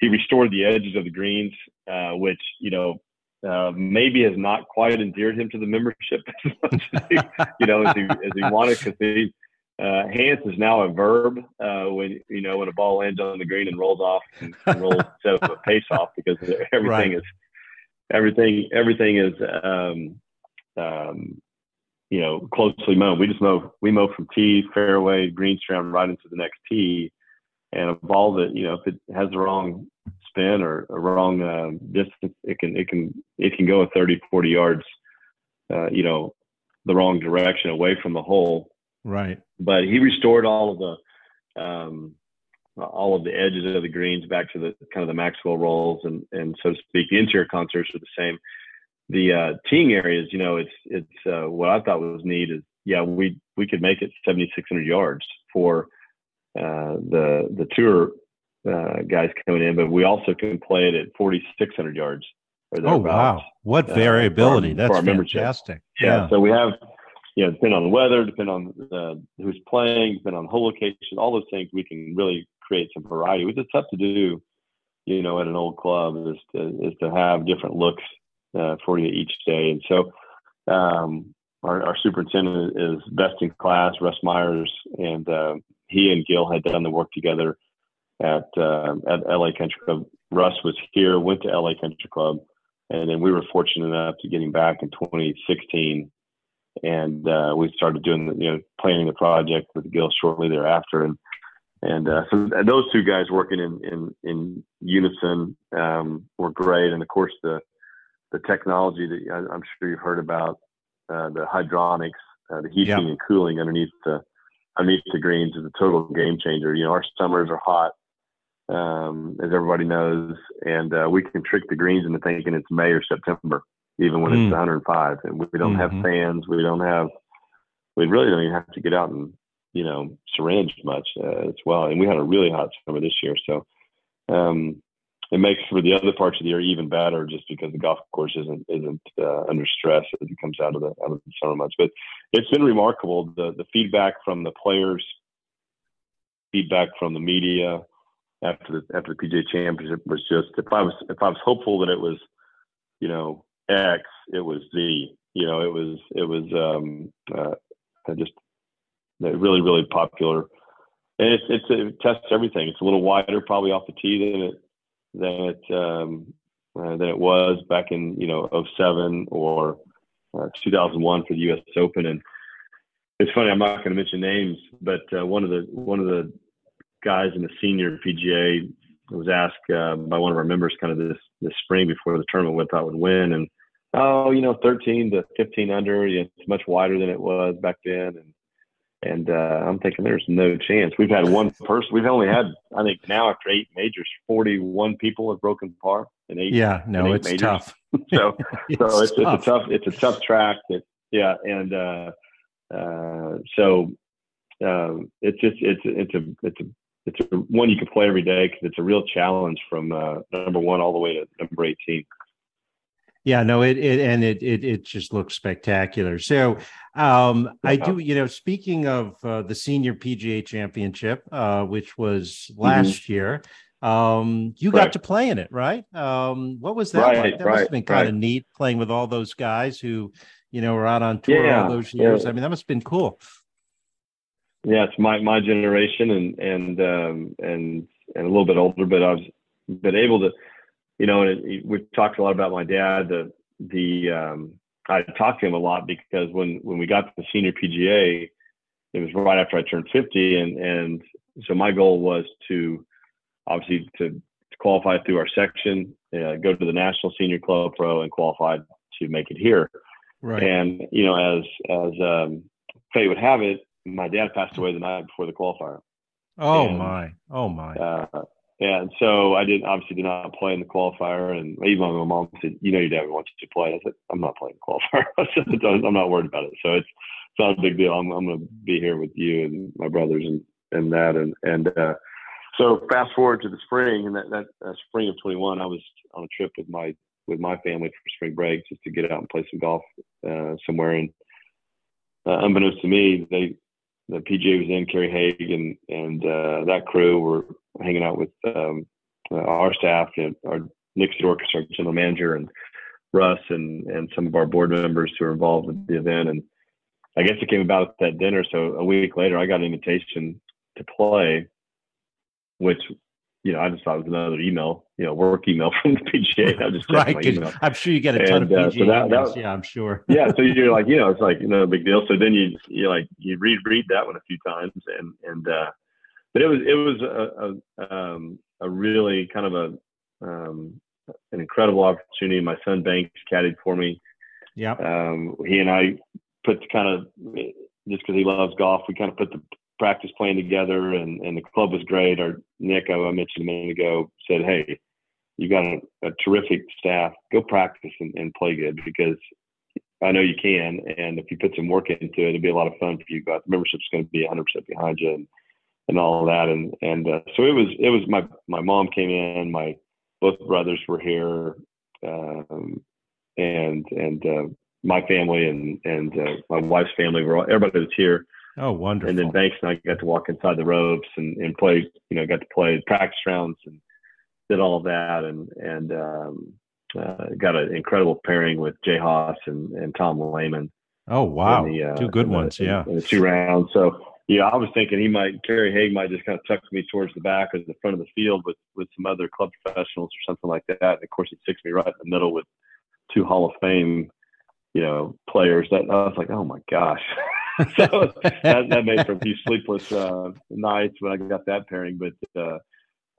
he restored the edges of the greens, uh, which you know uh, maybe has not quite endeared him to the membership <laughs> as much as he, you know, as he, as he wanted because he, uh, is now a verb uh, when you know when a ball lands on the green and rolls off and, and rolls <laughs> instead of a pace off because everything right. is everything everything is um, um, you know closely mown. We just mow we mow from tee, fairway, green strand right into the next tee, and a ball that you know if it has the wrong spin or a wrong uh, distance, it can it can it can go a 30, 40 yards, uh, you know, the wrong direction away from the hole Right. But he restored all of the um, all of the edges of the greens back to the kind of the Maxwell rolls and and so to speak. The interior contours are the same. the uh, teeing areas, you know, it's it's uh, what I thought was neat is yeah, we we could make it 7,600 yards for uh, the the tour uh, guys coming in, but we also can play it at 4,600 yards. Oh wow! What uh, variability! That's fantastic. Yeah, yeah, so we have you know, depending on the weather, depending on uh, who's playing, depending on the whole location, all those things, we can really create some variety, which is tough to do, you know, at an old club is to, is to have different looks uh, for you each day. And so um, our, our, superintendent is best in class, Russ Myers, and uh, he and Gil had done the work together at uh, at LA Country Club. Russ was here, went to LA Country Club, and then we were fortunate enough to get him back in 2016, and uh, we started doing the, you know planning the project with Gil shortly thereafter, and and uh, so those two guys working in in in unison um, were great, and of course the the technology that I, am sure you've heard about, uh, the hydronics, uh, the heating and cooling underneath the underneath the greens is a total game changer. You know, our summers are hot, um, as everybody knows, and uh, we can trick the greens into thinking it's May or September, even when mm. it's 105. And we don't mm-hmm. have fans, we don't have, we really don't even have to get out and you know syringe much uh, as well. And we had a really hot summer this year, so. Um, it makes for the other parts of the year even better just because the golf course isn't isn't uh, under stress as it comes out of the out of the summer months. But it's been remarkable the the feedback from the players, feedback from the media after the after the PGA Championship was just if I was if I was hopeful that it was you know X it was Z you know it was it was um, uh, just really really popular and it's, it's it tests everything. It's a little wider probably off the tee than it than it um, uh, than it was back in you know 07 or uh, 2001 for the U.S. Open. And it's funny, I'm not going to mention names, but uh, one of the one of the guys in the senior PGA was asked uh, by one of our members kind of this this spring before the tournament what thought would win, and oh, you know, 13 to 15 under, you know, it's much wider than it was back then, and and uh, I'm thinking there's no chance. We've had one person. We've only had, I think, now after eight majors, 41 people have broken par in eight. Yeah, no, it's majors. tough. <laughs> <laughs> so, it's so it's, tough. it's, a tough, it's a tough track. That, yeah, and uh, uh, so um, it's just it's it's a it's a it's a one you can play every day because it's a real challenge from uh, number one all the way to number 18. Yeah, no, it, it and it, it it just looks spectacular. So, um, I do, you know, speaking of uh, the senior PGA Championship, uh, which was last mm-hmm. year, um, you right. got to play in it, right? Um, what was that right, like? That right, must have been kind of neat playing with all those guys who, you know, were out on tour yeah, all those years. Yeah. I mean, that must have been cool. Yeah, it's my my generation and and um, and and a little bit older, but I've been able to you know, and it, we've talked a lot about my dad. The the um, I talked to him a lot because when when we got to the senior PGA, it was right after I turned 50, and and so my goal was to obviously to, to qualify through our section, uh, go to the National Senior Club Pro, and qualify to make it here. Right. And you know, as as um, fate would have it, my dad passed away the night before the qualifier. Oh and, my! Oh my! Uh, and so I didn't obviously did not play in the qualifier. And even my mom said, "You know, your dad wants you to play." I said, "I'm not playing the qualifier. <laughs> I'm not worried about it." So it's it's not a big deal. I'm I'm going to be here with you and my brothers and and that and and uh, so fast forward to the spring and that that uh, spring of 21, I was on a trip with my with my family for spring break just to get out and play some golf uh, somewhere. And uh, unbeknownst to me, they the PGA was in Kerry Haigh and and uh, that crew were hanging out with um, uh, our staff, and our Nick Sidorakis, our general manager, and Russ and and some of our board members who are involved with the event. And I guess it came about at that dinner. So a week later, I got an invitation to play, which you know I just thought it was another email, you know, work email <laughs> from the PGA. I just right, email. I'm sure you get a ton and, of PGA uh, so that, emails. That, yeah, I'm sure. <laughs> yeah, so you're like, you know, it's like you know, big deal. So then you you like you read read that one a few times, and and uh, but it was it was a a, um, a really kind of a um, an incredible opportunity. My son Banks caddied for me. Yeah. Um, he and I put kind of just because he loves golf, we kind of put the practice playing together, and and the club was great. Our Nick, I mentioned a minute ago, said, "Hey, you've got a, a terrific staff. Go practice and, and, play good because I know you can. And if you put some work into it, it'll be a lot of fun for you. But the membership's going to be 100 percent behind you and and all that. And and uh, so it was it was my my mom came in, my both brothers were here, um, and and uh, my family and and uh, my wife's family were all, everybody was here. Oh, wonderful! And then Banks and I got to walk inside the ropes and and play. You know, got to play practice rounds and did all of that and and um, uh, got an incredible pairing with Jay Haas and, and Tom Lehman. Oh wow, the, uh, two good ones, the, yeah. In, in the two rounds, so yeah, I was thinking he might Kerry Haigh might just kind of tuck me towards the back or the front of the field with with some other club professionals or something like that. And of course, he sticks me right in the middle with two Hall of Fame, you know, players. That I was like, oh my gosh. <laughs> <laughs> so that, that made for a few sleepless uh, nights when I got that pairing, but uh,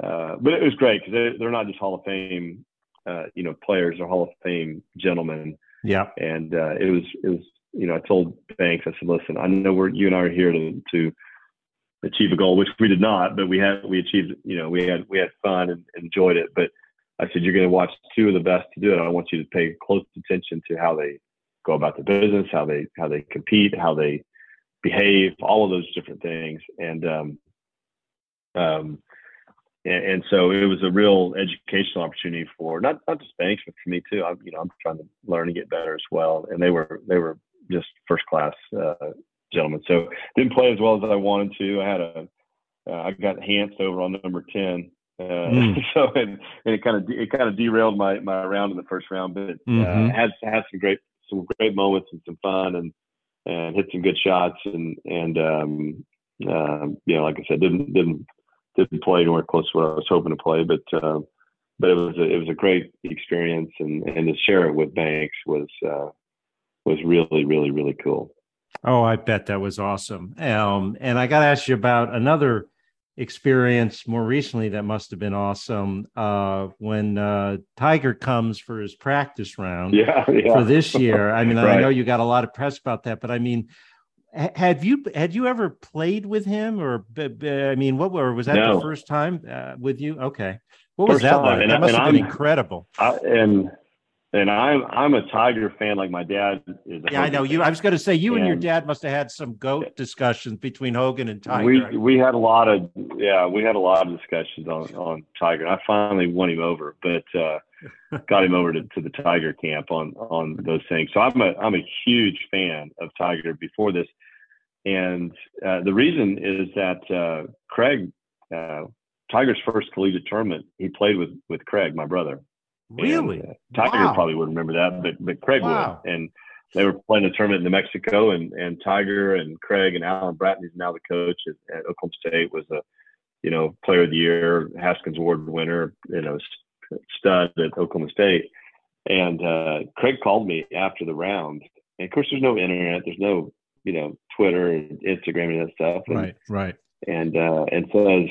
uh, but it was great because they're, they're not just Hall of Fame, uh, you know, players; they're Hall of Fame gentlemen. Yeah, and uh, it was it was you know, I told Banks, I said, listen, I know we're you and I are here to to achieve a goal, which we did not, but we had we achieved, you know, we had we had fun and enjoyed it. But I said, you're going to watch two of the best to do it. I want you to pay close attention to how they go about the business, how they how they compete, how they behave, all of those different things. And um, um, and, and, so it was a real educational opportunity for not not just Banks, but for me too. I'm you know I'm trying to learn and get better as well. And they were they were just first class uh, gentlemen. So didn't play as well as I wanted to. I had a uh, I got Hans over on number ten. Uh, mm. <laughs> So and, and it kind of it kind of derailed my my round in the first round, but uh, mm-hmm. had had some great some great moments and some fun and and hit some good shots and and um, uh, you know like I said didn't didn't didn't play anywhere close to what I was hoping to play, but uh, but it was a, it was a great experience and and to share it with Banks was uh, was really, really, really cool. Oh, I bet that was awesome. Um, and I got to ask you about another experience more recently that must have been awesome uh, when uh, Tiger comes for his practice round yeah, <laughs> yeah. for this year. I mean, right. I know you got a lot of press about that, but I mean, have you had you ever played with him, or I mean, what were was that no. the first time uh, with you? Okay, what first was that time. like? And, that must have been I'm, incredible. I, and and I'm I'm a Tiger fan, like my dad is. yeah, I know you. I was going to say you and, and, your dad must have had some goat discussions between Hogan and Tiger. We we had a lot of yeah, we had a lot of discussions on on Tiger. I finally won him over, but uh, <laughs> got him over to, to the Tiger camp on on those things. So I'm a I'm a huge fan of Tiger before this, and uh, the reason is that uh, Craig. Uh, Tiger's first collegiate tournament, he played with with Craig, my brother, Really? And, uh, Tiger wow. probably wouldn't remember that, but but Craig wow. would. And they were playing a tournament in New Mexico, and and Tiger and Craig and Alan Bratton, who's now the coach at, at Oklahoma State, was a you know Player of the Year, Haskins Award winner, you know stud at Oklahoma State. And uh, Craig called me after the round, and of course, there's no internet, there's no you know Twitter and Instagram and that stuff. And, right, right. And uh, and says,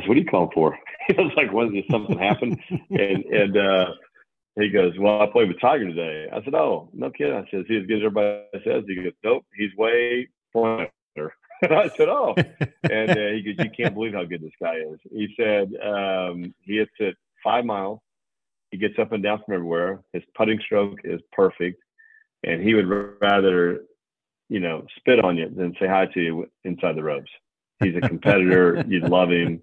said, "What are you for?" <laughs> I was like, "What is something happened?" <laughs> and and uh, he goes, "Well, I played with Tiger today." I said, "Oh, no kidding." I said, "Is he as good as everybody says?" He goes, "Nope, he's way better." And <laughs> I said, "Oh," and uh, he goes, "You can't believe how good this guy is." He said um, he hits it five miles. He gets up and down from everywhere. His putting stroke is perfect, and he would rather, you know, spit on you than say hi to you inside the ropes. He's a competitor. You'd love him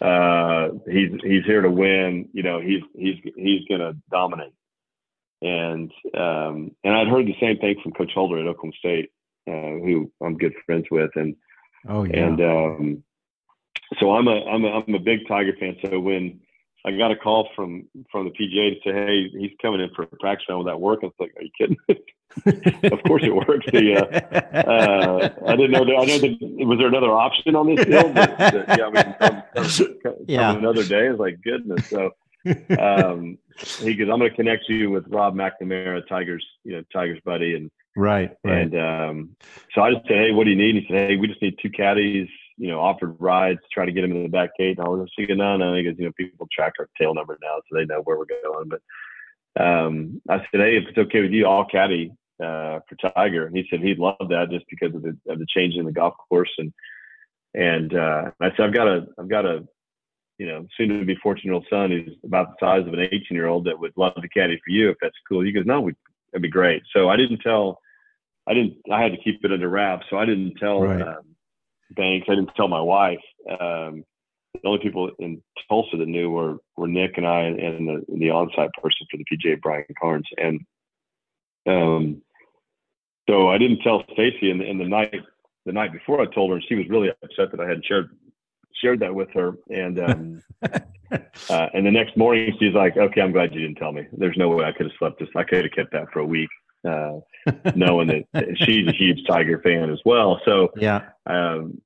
uh, he's he's here to win. You know, he's he's he's going to dominate. And um, and I'd heard the same thing from Coach Holder at Oklahoma State, uh, who I'm good friends with, and oh yeah. and um, so I'm a I'm a I'm a big Tiger fan. So when I got a call from from the PGA to say, "Hey, he's coming in for a practice round. Will that work?" I was like, "Are you kidding?" <laughs> of course it works. The, uh, uh, I didn't know. That, I know that was there another option on this deal. But, but, yeah, I mean, come, come, <laughs> come yeah. another day. It's like goodness. So um, he goes, "I'm going to connect you with Rob McNamara, Tiger's you know Tiger's buddy, and right, right. And um, so I just said, "Hey, what do you need?" He said, "Hey, we just need two caddies." You know, offered rides, to try to get him in the back gate. And I was thinking, no, no, because, you know, people track our tail number now, so they know where we're going. But um, I said, hey, if it's okay with you, I'll caddy uh, for Tiger. And he said he'd love that just because of the, of the change in the golf course. And, and uh, I said, I've got a, I've got a, you know, soon to be 14 year old son who's about the size of an 18 year old that would love the caddy for you if that's cool. He goes, no, we, that'd be great. So I didn't tell, I didn't, I had to keep it under wraps. So I didn't tell right. um, Banks. I didn't tell my wife. Um, the only people in Tulsa that knew were, were Nick and I and the, the on-site person for the PGA, Brian Carnes. And, um, so I didn't tell Stacy And, in the night, the night before I told her, and she was really upset that I hadn't shared shared that with her, and um, <laughs> uh, and the next morning she's like, "Okay, I'm glad you didn't tell me. There's no way I could have slept this. I could have kept that for a week, uh, knowing that <laughs> she's a huge Tiger fan as well. So yeah, um,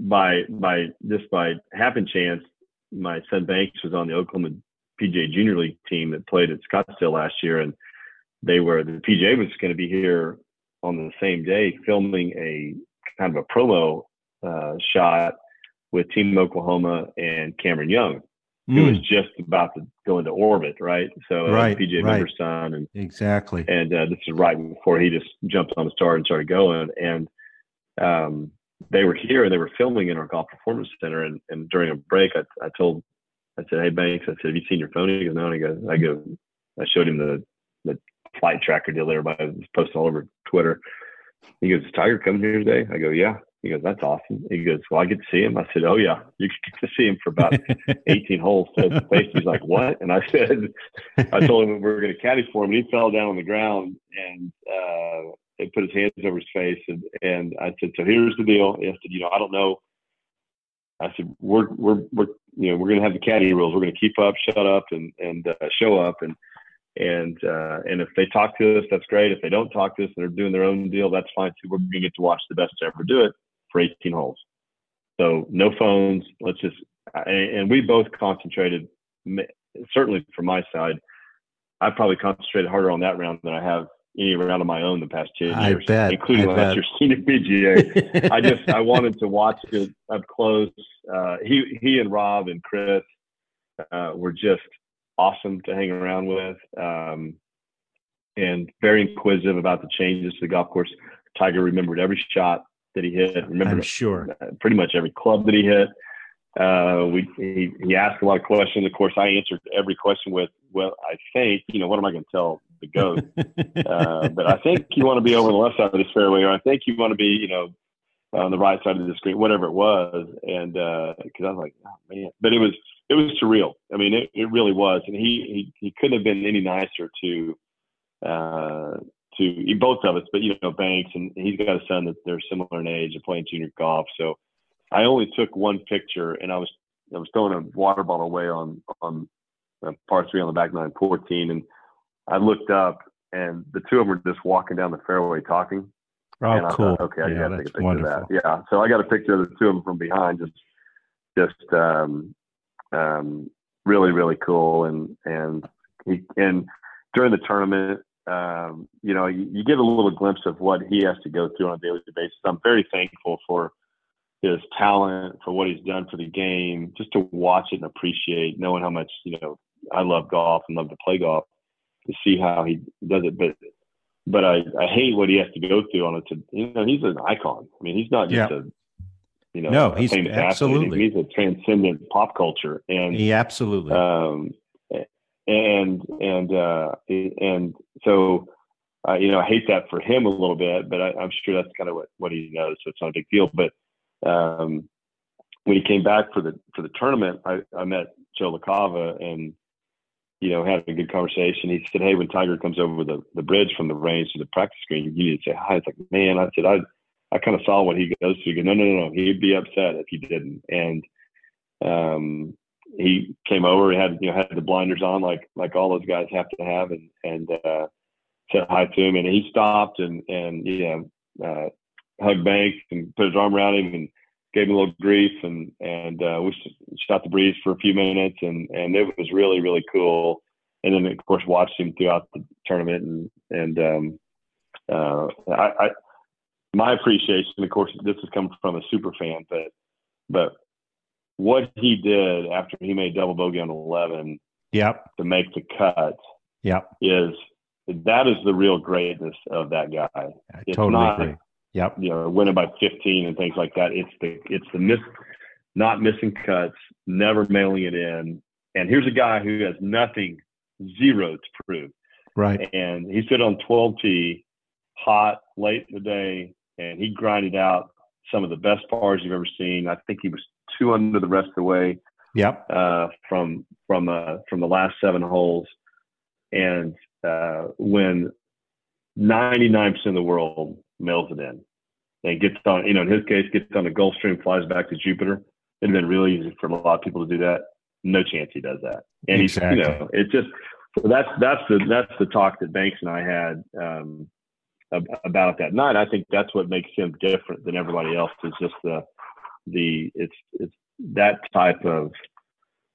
by by just by happen chance, my son Banks was on the Oklahoma PGA Junior League team that played at Scottsdale last year, and they were the PGA was going to be here on the same day filming a kind of a promo uh, shot with Team Oklahoma and Cameron Young, mm. who was hmm. just about to go into orbit, right? So uh, right, PGA right. Member's son, and exactly. And uh, this is right before he just jumped on the star and started going. And um, they were here and they were filming in our golf performance center. And, and during a break, I, I told, I said, "Hey Banks," I said, "Have you seen your phone?" He goes, "No." And I go, I go, I showed him the the flight tracker deal that everybody was posting all over Twitter. He goes, "Is Tiger coming here today?" I go, "Yeah." He goes, "That's awesome." He goes, "Well, I get to see him." I said, "Oh yeah, you get to see him for about <laughs> 18 holes face to face." He's like, "What?" And I said, "I told him we were going to caddy for him." And he fell down on the ground and uh, put his hands over his face. And and I said, "So here's the deal." I said, "You know, I don't know." I said, "We're we're we're you know we're going to have the caddy rules. We're going to keep up, shut up, and and uh, show up and." and uh, and if they talk to us, that's great. If they don't talk to us and they're doing their own deal, that's fine too. We're going to get to watch the best to ever do it for 18 holes. So no phones. Let's just and we both concentrated. Certainly from my side, I probably concentrated harder on that round than I have any round of my own the past ten years, bet, including I last bet. year's <laughs> senior PGA. I just I <laughs> wanted to watch it up close. Uh, he he and Rob and Chris uh, were just awesome to hang around with, um, and very inquisitive about the changes to the golf course. Tiger remembered every shot that he hit. Remember, I'm sure pretty much every club that he hit. Uh, we he, he asked a lot of questions. Of course, I answered every question with, "Well, I think you know what am I going to tell the goat?" <laughs> uh, but I think you want to be over the left side of this fairway, or I think you want to be, you know, on the right side of the screen, whatever it was. And because uh, I was like, oh, man, but it was it was surreal. I mean, it, it really was, and he he he couldn't have been any nicer to uh, to both of us. But you know, Banks and he's got a son that they're similar in age and playing junior golf. So I only took one picture, and I was I was throwing a water bottle away on on uh, par three on the back nine, 14, and I looked up, and the two of them were just walking down the fairway talking. Oh, and I cool! Thought, okay, I yeah, got to take a picture wonderful. of that. Yeah, so I got a picture of the two of them from behind, just just um, um, really really cool, and and he and during the tournament, um, you know, you, you, get a little glimpse of what he has to go through on a daily basis. I'm very thankful for his talent, for what he's done for the game, just to watch it and appreciate, knowing how much you know I love golf and love to play golf, to see how he does it. But but I, I hate what he has to go through on it. To you know, he's an icon. I mean, he's not just yeah. a you know, no, he's absolutely athlete. He's a transcendent pop culture, and he absolutely. Um, and and uh, and so uh, you know, I hate that for him a little bit, but I, am sure that's kind of what what he knows, so it's not a big deal. But um, when he came back for the for the tournament, I, I met Joe LaCava and you know, had a good conversation. He said, Hey, when Tiger comes over the, the bridge from the range to the practice screen, you need to say hi. It's like, man, I said, I, I kind of saw what he goes through. He goes, no, no, no, no. He'd be upset if he didn't. And, um, he came over, he had, you know, had the blinders on like, like all those guys have to have and, and, uh, said hi to him and he stopped and, and, you know, uh, hugged Banks and put his arm around him and gave him a little grief and and uh, we shot the breeze for a few minutes and and it was really really cool. And then of course watched him throughout the tournament and and um, uh, I, I my appreciation, of course, this is coming from a super fan, but but what he did after he made double bogey on eleven, yep, to make the cut, yep, is that is the real greatness of that guy. I it's totally not, agree. Yep. You know, winning by 15 and things like that. It's the it's the miss not missing cuts, never mailing it in. And here's a guy who has nothing, zero to prove. Right. And he stood on 12 T, hot, late in the day, and he grinded out some of the best pars you've ever seen. I think he was two under the rest of the way. Yep. Uh, from from uh, from the last seven holes, and uh, when 99% of the world mails it in and gets on, you know, in his case, gets on the Gulfstream, flies back to Jupiter. It'd have been really easy for a lot of people to do that. No chance he does that. And exactly. he's, you know, it's just so that's that's the that's the talk that Banks and I had um, about that night. I think that's what makes him different than everybody else. Is just the the it's it's that type of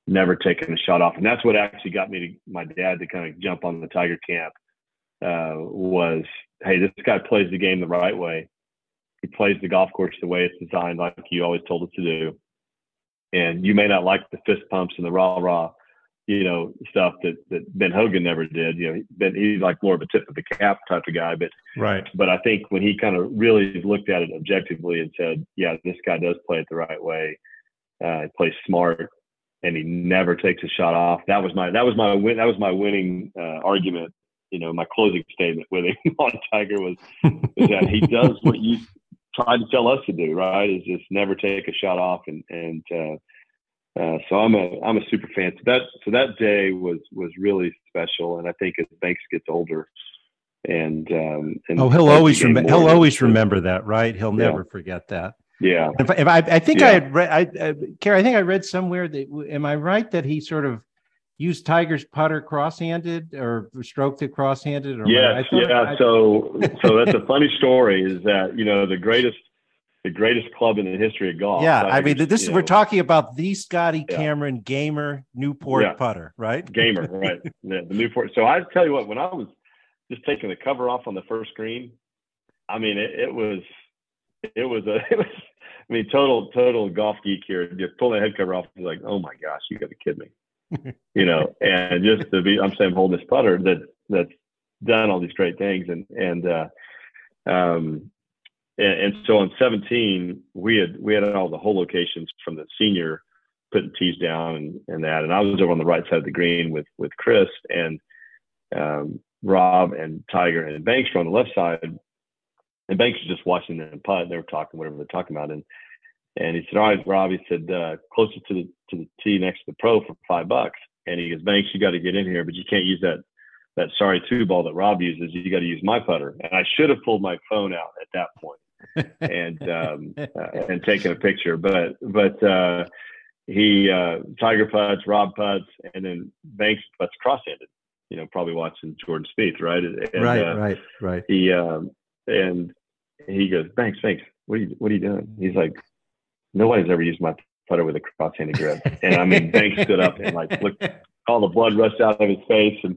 never taking a shot off, and that's what actually got me to my dad to kind of jump on the Tiger camp. Uh, was hey, this guy plays the game the right way. He plays the golf course the way it's designed, like you always told us to do. And you may not like the fist pumps and the rah rah, you know, stuff that, that Ben Hogan never did. You know, Ben, he's like more of a tip of the cap type of guy, but right. But I think when he kind of really looked at it objectively and said, "Yeah, this guy does play it the right way. Uh, he plays smart, and he never takes a shot off." That was my that was my win that was my winning uh, argument. You know, my closing statement with him <laughs> on Tiger was, <laughs> was that he does what you tried to tell us to do. Right? Is just never take a shot off and and uh, uh, so I'm a I'm a super fan. So that so that day was was really special, and I think as Banks gets older, and, um, and oh, he'll always remember he'll always remember that, right? He'll yeah. never forget that. Yeah. If, if I, I think yeah. I had read, I, uh, I think I read somewhere that am I right that he sort of used Tiger's putter cross-handed or stroked it cross-handed? Or yes, yeah. I, so so that's a funny story. Is that you know the greatest the greatest club in the history of golf. Yeah, I mean, this is we're talking about the Scotty Cameron. Gamer Newport yeah. putter, right? Gamer, <laughs> right? Yeah, the Newport. So I tell you what, when I was just taking the cover off on the first green, I mean, it, it was, it was a, <laughs> it was, I mean, total, total golf geek here. Just pulling the head cover off, like, oh my gosh, you got to kid me, <laughs> you know. And just to be, I'm saying, holding this putter that that's done all these great things, and and uh, um, and, and, so on 17, we had we had all the hole locations from the senior putting tees down and, and that. And I was over on the right side of the green with with Chris and um, Rob and Tiger and Banks were on the left side. And Banks was just watching them putt. They were talking whatever they're talking about. And and he said, "All right, Rob." He said, uh, "Closer to the to the tee next to the pro for five bucks." And he goes, "Banks, you got to get in here, but you can't use that that sorry two ball that Rob uses. You got to use my putter." And I should have pulled my phone out at that point and um, uh, and taking a picture. But but uh, he uh, Tiger putts, Rob putts, and then Banks putts cross-handed. You know, probably watching Jordan Spieth, right? And, right, uh, right, right. He um, and he goes, Banks, Banks, what are you what are you doing? He's like, nobody's ever used my putter with a cross-handed grip. And I mean, Banks stood up and like looked, all the blood rushed out of his face, and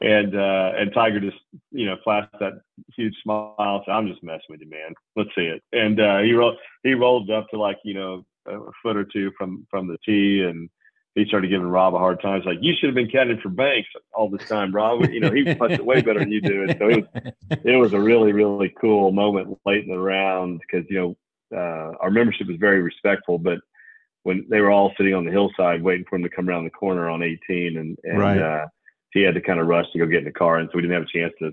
and uh, and Tiger just you know flashed that huge smile. So I'm just messing with you, man. Let's see it. And uh, he rolled he rolled up to like you know a foot or two from from the tee, and he started giving Rob a hard time. He's like you should have been caddying for Banks all this time, Rob. You know he puts it way better than you do. And so it was it was a really really cool moment late in the round because you know uh, our membership was very respectful, but when they were all sitting on the hillside waiting for him to come around the corner on 18 and, and right. uh, he had to kind of rush to go get in the car, and so we didn't have a chance to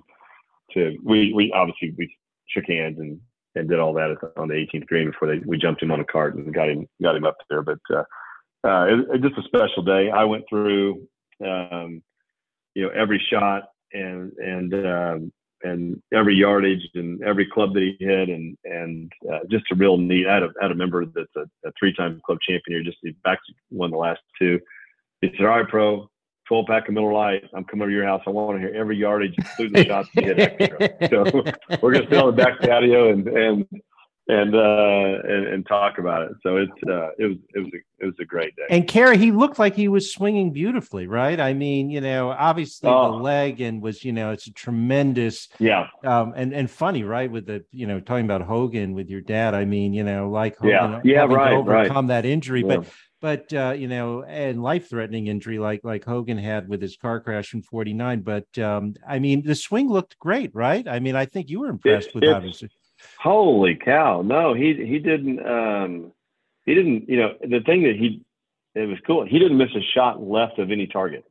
to we we obviously we shook hands and and did all that on the 18th green before they we jumped him on a cart and got him got him up there. But uh, uh, it, it just a special day. I went through um, you know every shot and and um, and every yardage and every club that he hit and and uh, just a real neat. I had a, had a member that's a, a three-time club champion here. Just he back won the last two. He said, "All right, pro, 12 pack of Miller Lite. I'm coming to your house. I want to hear every yardage, including the shots you hit extra. <laughs> So we're going to sit on the back patio and, and, and, uh, and, and talk about it. So it's, uh, it was, it was, a, it was a great day. And Cary, he looked like he was swinging beautifully, right? I mean, you know, obviously the oh. leg and was, you know, it's a tremendous, yeah. Um, and, and funny, right. With the, you know, talking about Hogan with your dad, I mean, you know, like, Hogan, yeah, yeah, right, overcome right. that injury, yeah. but but uh, you know, and life-threatening injury like like Hogan had with his car crash in '49. But um, I mean, the swing looked great, right? I mean, I think you were impressed it, with how Holy cow! No, he he didn't. Um, he didn't. You know, the thing that he it was cool. He didn't miss a shot left of any target,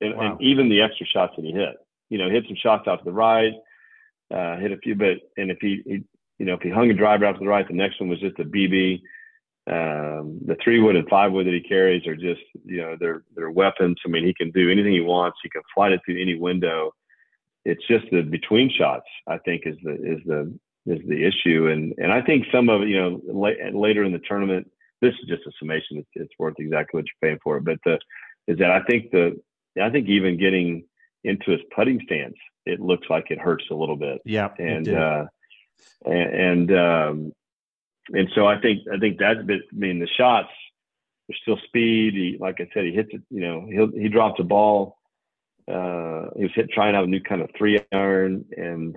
and, wow. and even the extra shots that he hit. You know, hit some shots out to the right, uh, hit a few, but and if he, he, you know, if he hung a driver out to the right, the next one was just a BB. Um, the three wood and five wood that he carries are just, you know, they're they're weapons. I mean, he can do anything he wants. He can flight it through any window. It's just the between shots. I think is the is the is the issue, and and I think some of it, you know, la- later in the tournament, this is just a summation. It's, it's worth exactly what you're paying for it. But the, is that I think the I think even getting into his putting stance, it looks like it hurts a little bit. Yeah, and uh, and and, um, and so I think I think that's bit. I mean, the shots there's still speed. He, like I said, he hits it. You know, he he drops a ball. Uh, he was hit trying out a new kind of three iron, and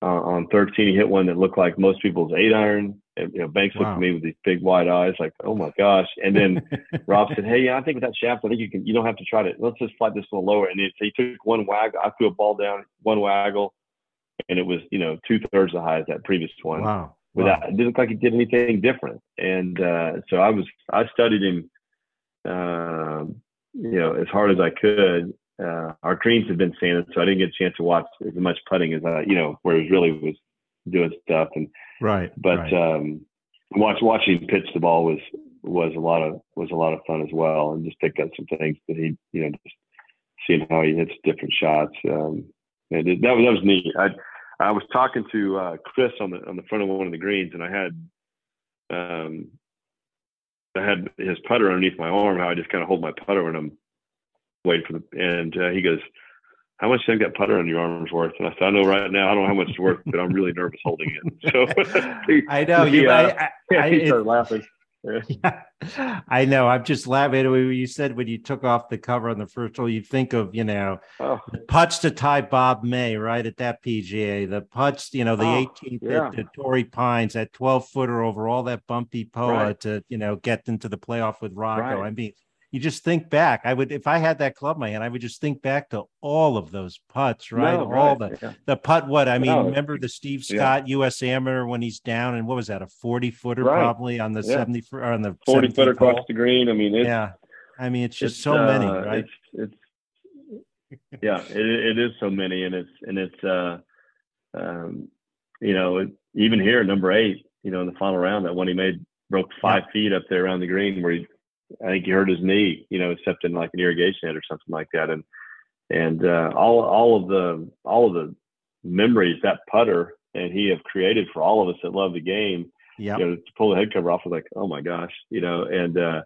uh, on 13 he hit one that looked like most people's eight iron. And, you know, Banks wow. looked at me with these big wide eyes, like, "Oh my gosh!" And then <laughs> Rob said, "Hey, yeah, I think with that shaft, I think you can. You don't have to try to. Let's just fly this a little lower." And it, he took one waggle. I threw a ball down, one waggle, and it was you know two thirds the high as that previous one. Wow. Without, wow. it didn't look like he did anything different. And uh, so I was, I studied him, uh, you know, as hard as I could. Uh, our greens had been sanded, so I didn't get a chance to watch as much putting as I, you know, where he really was doing stuff. And right, but right. um, watch watching pitch the ball was was a lot of was a lot of fun as well, and just picked up some things that he, you know, just seeing how he hits different shots. Um, and it, that was that was neat. I I was talking to uh, Chris on the on the front of one of the greens, and I had um, I had his putter underneath my arm. How I just kind of hold my putter when I'm waiting for the. And uh, he goes, "How much do you think that putter on your arm is worth?" And I said, "I know right now. I don't know how much it's worth, but I'm really nervous holding it." <laughs> So he, I know you. I, I, I, <laughs> he started laughing. <laughs> Yeah. I know. I'm just laughing. You said when you took off the cover on the first hole, you think of, you know, oh. the putts to tie Bob May, right? At that PGA, the putts, you know, the oh, 18th yeah. at, at Torrey Pines, that 12 footer over all that bumpy POA right. to, you know, get into the playoff with Rocco. Right. I mean, you just think back. I would, if I had that club in my hand, I would just think back to all of those putts, right? No, all right. the yeah. the putt. What I mean, no. remember the Steve Scott yeah. U.S. Amateur when he's down and what was that? A forty footer right. probably on the yeah. seventy on the forty footer across the green. I mean, yeah. I mean, it's just it's, so uh, many, right? It's, it's yeah, it, it is so many, and it's and it's uh, um, you know, it, even here number eight, you know, in the final round, that one he made broke five feet up there around the green where he I think he hurt his knee, you know, except in like an irrigation head or something like that. And and uh, all all of the all of the memories that putter and he have created for all of us that love the game. Yeah. You know, to pull the head cover off was like, oh my gosh, you know, and uh,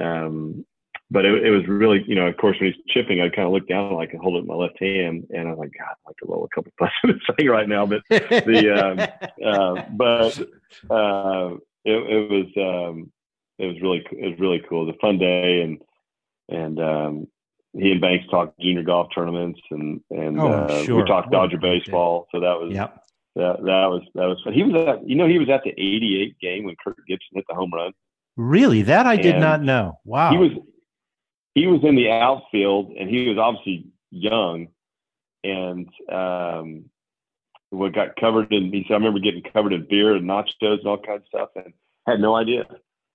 um, but it, it was really, you know, of course, when he's chipping, I kind of look down, like, hold it in my left hand, and I'm like, God, I'd like to roll a couple putts in this thing right now. But the, um, uh, but uh, it, it was, um, it was really it was really cool. It was a fun day, and and um, he and Banks talked junior golf tournaments, and and oh, uh, sure. we talked Dodger baseball. So that was yep. that that was that was fun. He was at you know he was at the '88 game when Kirk Gibson hit the home run. Really, that I did and not know. Wow. He was he was in the outfield, and he was obviously young, and um, what got covered in. He said, I remember getting covered in beer and nachos and all kinds of stuff, and had no idea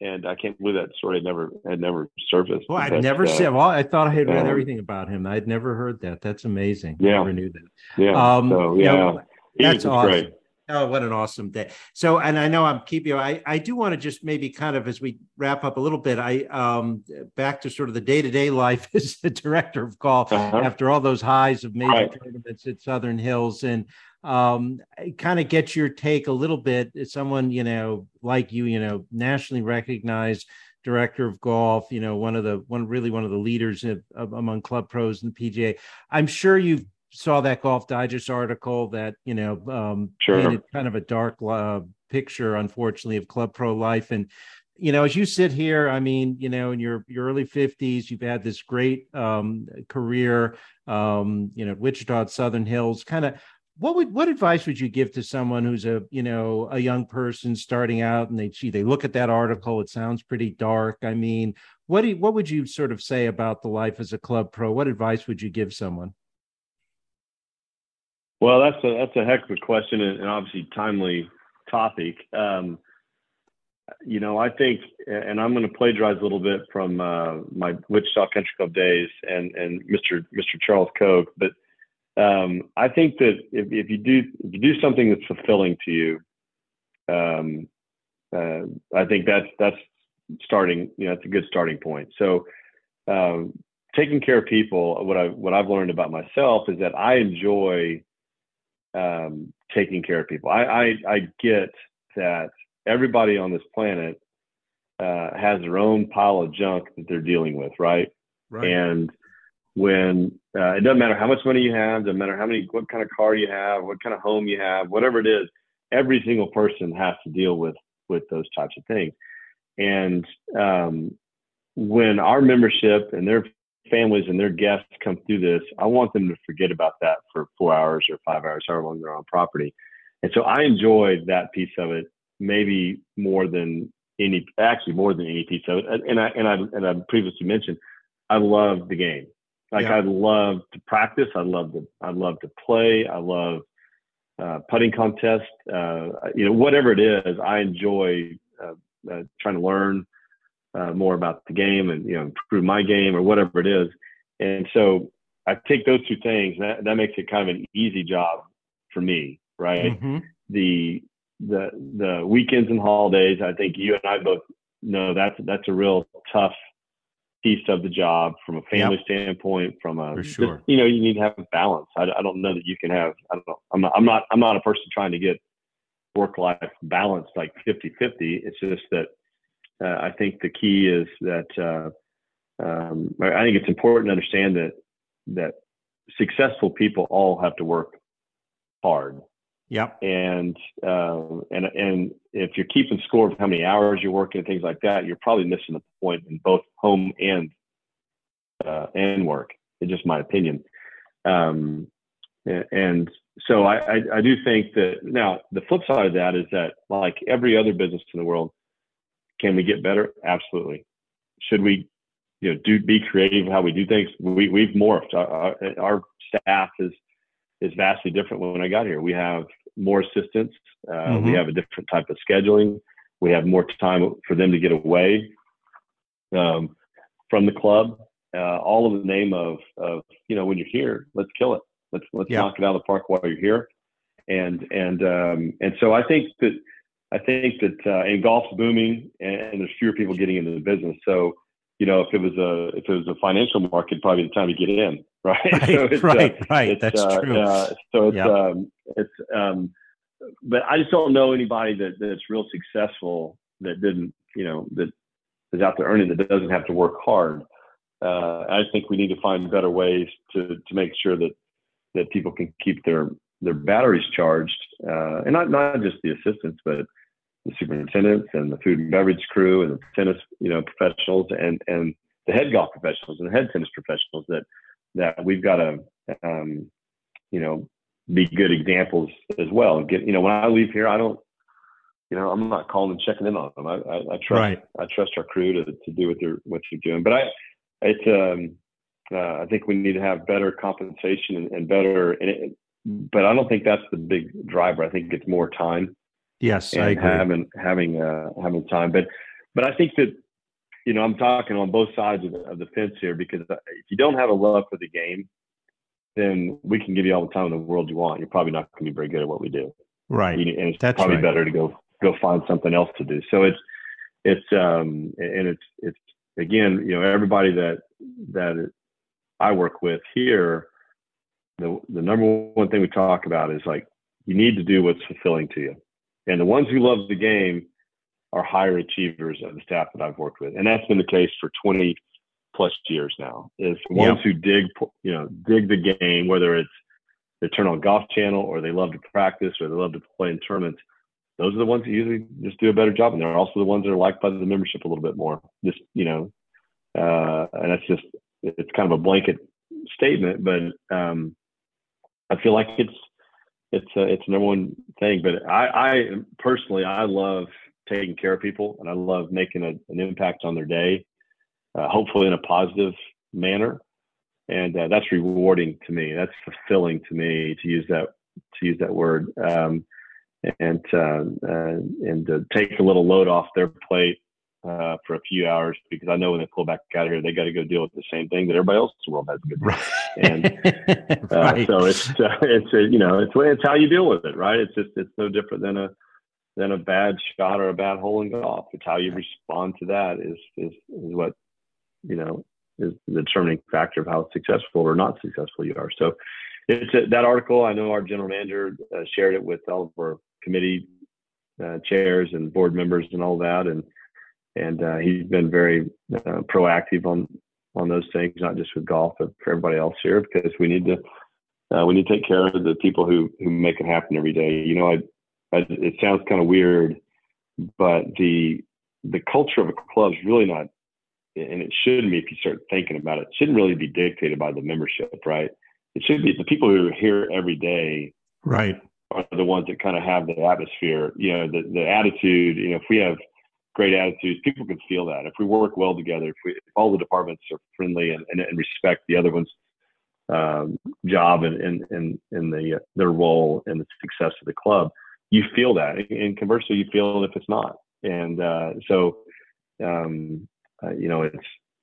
and I can't believe that story had never had never surfaced. Well, I've never uh, seen. Well, I thought I had read um, everything about him. I'd never heard that. That's amazing. Yeah, I never knew that. Yeah. Um, so, yeah, you know, that's awesome. Great. Oh, what an awesome day! So, and I know I'm keeping you. I I do want to just maybe kind of as we wrap up a little bit. I um back to sort of the day to day life <laughs> as the director of golf uh-huh. after all those highs of major right. tournaments at Southern Hills and um, kind of get your take a little bit someone you know like you you know nationally recognized director of golf you know one of the one really one of the leaders of, of, among club pros and pga i'm sure you saw that golf digest article that you know um sure. painted kind of a dark uh, picture unfortunately of club pro life and you know as you sit here i mean you know in your your early 50s you've had this great um career um you know wichita southern hills kind of what would what advice would you give to someone who's a you know a young person starting out and they gee they look at that article it sounds pretty dark i mean what do you, what would you sort of say about the life as a club pro what advice would you give someone well that's a that's a heck of a question and, obviously timely topic um, you know, I think, and I'm going to plagiarize a little bit from uh, my Wichita Country Club days and and Mr. Mr. Charles Koch, but um, I think that if, if you do if you do something that's fulfilling to you, um, uh, I think that's that's starting. You know, it's a good starting point. So, um, taking care of people. What I what I've learned about myself is that I enjoy um, taking care of people. I, I I get that everybody on this planet uh, has their own pile of junk that they're dealing with, right? Right. And when uh, it doesn't matter how much money you have, doesn't matter how many, what kind of car you have, what kind of home you have, whatever it is, every single person has to deal with with those types of things. And um, when our membership and their families and their guests come through this, I want them to forget about that for four hours or five hours, however long they're on property. And so I enjoyed that piece of it maybe more than any, actually more than any piece of it. And I and I and I previously mentioned, I love the game. Like yeah. I love to practice. I love to I love to play. I love uh, putting contest. Uh, you know, whatever it is, I enjoy uh, uh trying to learn uh, more about the game and you know improve my game or whatever it is. And so I take those two things. That that makes it kind of an easy job for me, right? Mm-hmm. The the the weekends and holidays. I think you and I both know that's that's a real tough piece of the job from a family yep. standpoint. From a sure. just, you know, you need to have balance. I, I don't know that you can have. I don't know. I'm not. I'm not. I'm not a person trying to get work life balance like 50 50. It's just that uh, I think the key is that uh, um, I think it's important to understand that that successful people all have to work hard. Yep. And uh, and and if you're keeping score of how many hours you're working and things like that, you're probably missing the point in both home and uh, and work. It's just my opinion. Um, and so I, I, I do think that now the flip side of that is that like every other business in the world, can we get better? Absolutely. Should we, you know, do be creative how we do things? We we've morphed. Our, our staff is is vastly different when I got here. We have more assistants. Uh, mm-hmm. We have a different type of scheduling. We have more time for them to get away um, from the club. Uh, all in the name of, of, you know, when you're here, let's kill it. Let's let's yeah. knock it out of the park while you're here. And and um, and so I think that I think that uh, and golf's booming, and, and there's fewer people getting into the business. So you know, if it was a if it was a financial market, probably the time to get in, <laughs> right? Right, so it's, right, uh, right. That's uh, true. Uh, so it's um, it's um, but I just don't know anybody that that's real successful that didn't, you know, that is out there earning that doesn't have to work hard. Uh, I think we need to find better ways to to make sure that that people can keep their their batteries charged, uh, and not not just the assistants, but the superintendents and the food and beverage crew and the tennis, you know, professionals and and the head golf professionals and the head tennis professionals that that we've got to, um, you know, be good examples as well. Get you know, when I leave here, I don't, you know, I'm not calling and checking in on them. I, I, I trust right. I trust our crew to to do what they're what they're doing. But I, it's um, uh, I think we need to have better compensation and, and better. And it, but I don't think that's the big driver. I think it's more time. Yes, I agree. Having having uh, having time, but but I think that you know I'm talking on both sides of the, of the fence here because if you don't have a love for the game, then we can give you all the time in the world you want. You're probably not going to be very good at what we do. Right. and it's That's probably right. better to go go find something else to do. So it's it's um and it's it's again you know everybody that that I work with here the the number one thing we talk about is like you need to do what's fulfilling to you and the ones who love the game are higher achievers of the staff that I've worked with. And that's been the case for 20 plus years now is ones yep. who dig, you know, dig the game, whether it's they turn on golf channel or they love to practice or they love to play in tournaments. Those are the ones that usually just do a better job. And they're also the ones that are liked by the membership a little bit more. Just, you know, uh, and that's just, it's kind of a blanket statement, but um, I feel like it's, it's a, it's number one thing. But I, I personally, I love taking care of people, and I love making a, an impact on their day, uh, hopefully in a positive manner, and uh, that's rewarding to me. That's fulfilling to me to use that to use that word. Um, and uh, uh, and to take a little load off their plate uh, for a few hours because I know when they pull back out of here, they got to go deal with the same thing that everybody else in the world has to go right. And <laughs> uh, right. so it's uh, it's a, you know it's it's how you deal with it, right? It's just it's no different than a than a bad shot or a bad hole in golf. It's how you respond to that is is is what you know is the determining factor of how successful or not successful you are. So it's a, that article. I know our general manager uh, shared it with all of our committee uh, chairs and board members and all that, and and uh, he's been very uh, proactive on on those things, not just with golf, but for everybody else here, because we need to uh, we need to take care of the people who who make it happen every day. You know, I, I it sounds kind of weird, but the the culture of a club is really not, and it shouldn't be if you start thinking about it. it shouldn't really be dictated by the membership, right? It should be the people who are here every day, right, are the ones that kind of have the atmosphere. You know, the the attitude. You know, if we have great attitudes, people can feel that. If we work well together, if, we, if all the departments are friendly and, and, and respect the other one's um, job and, and, and, and the, their role and the success of the club, you feel that. And conversely, you feel it if it's not. And uh, so, um, uh, you know, it's,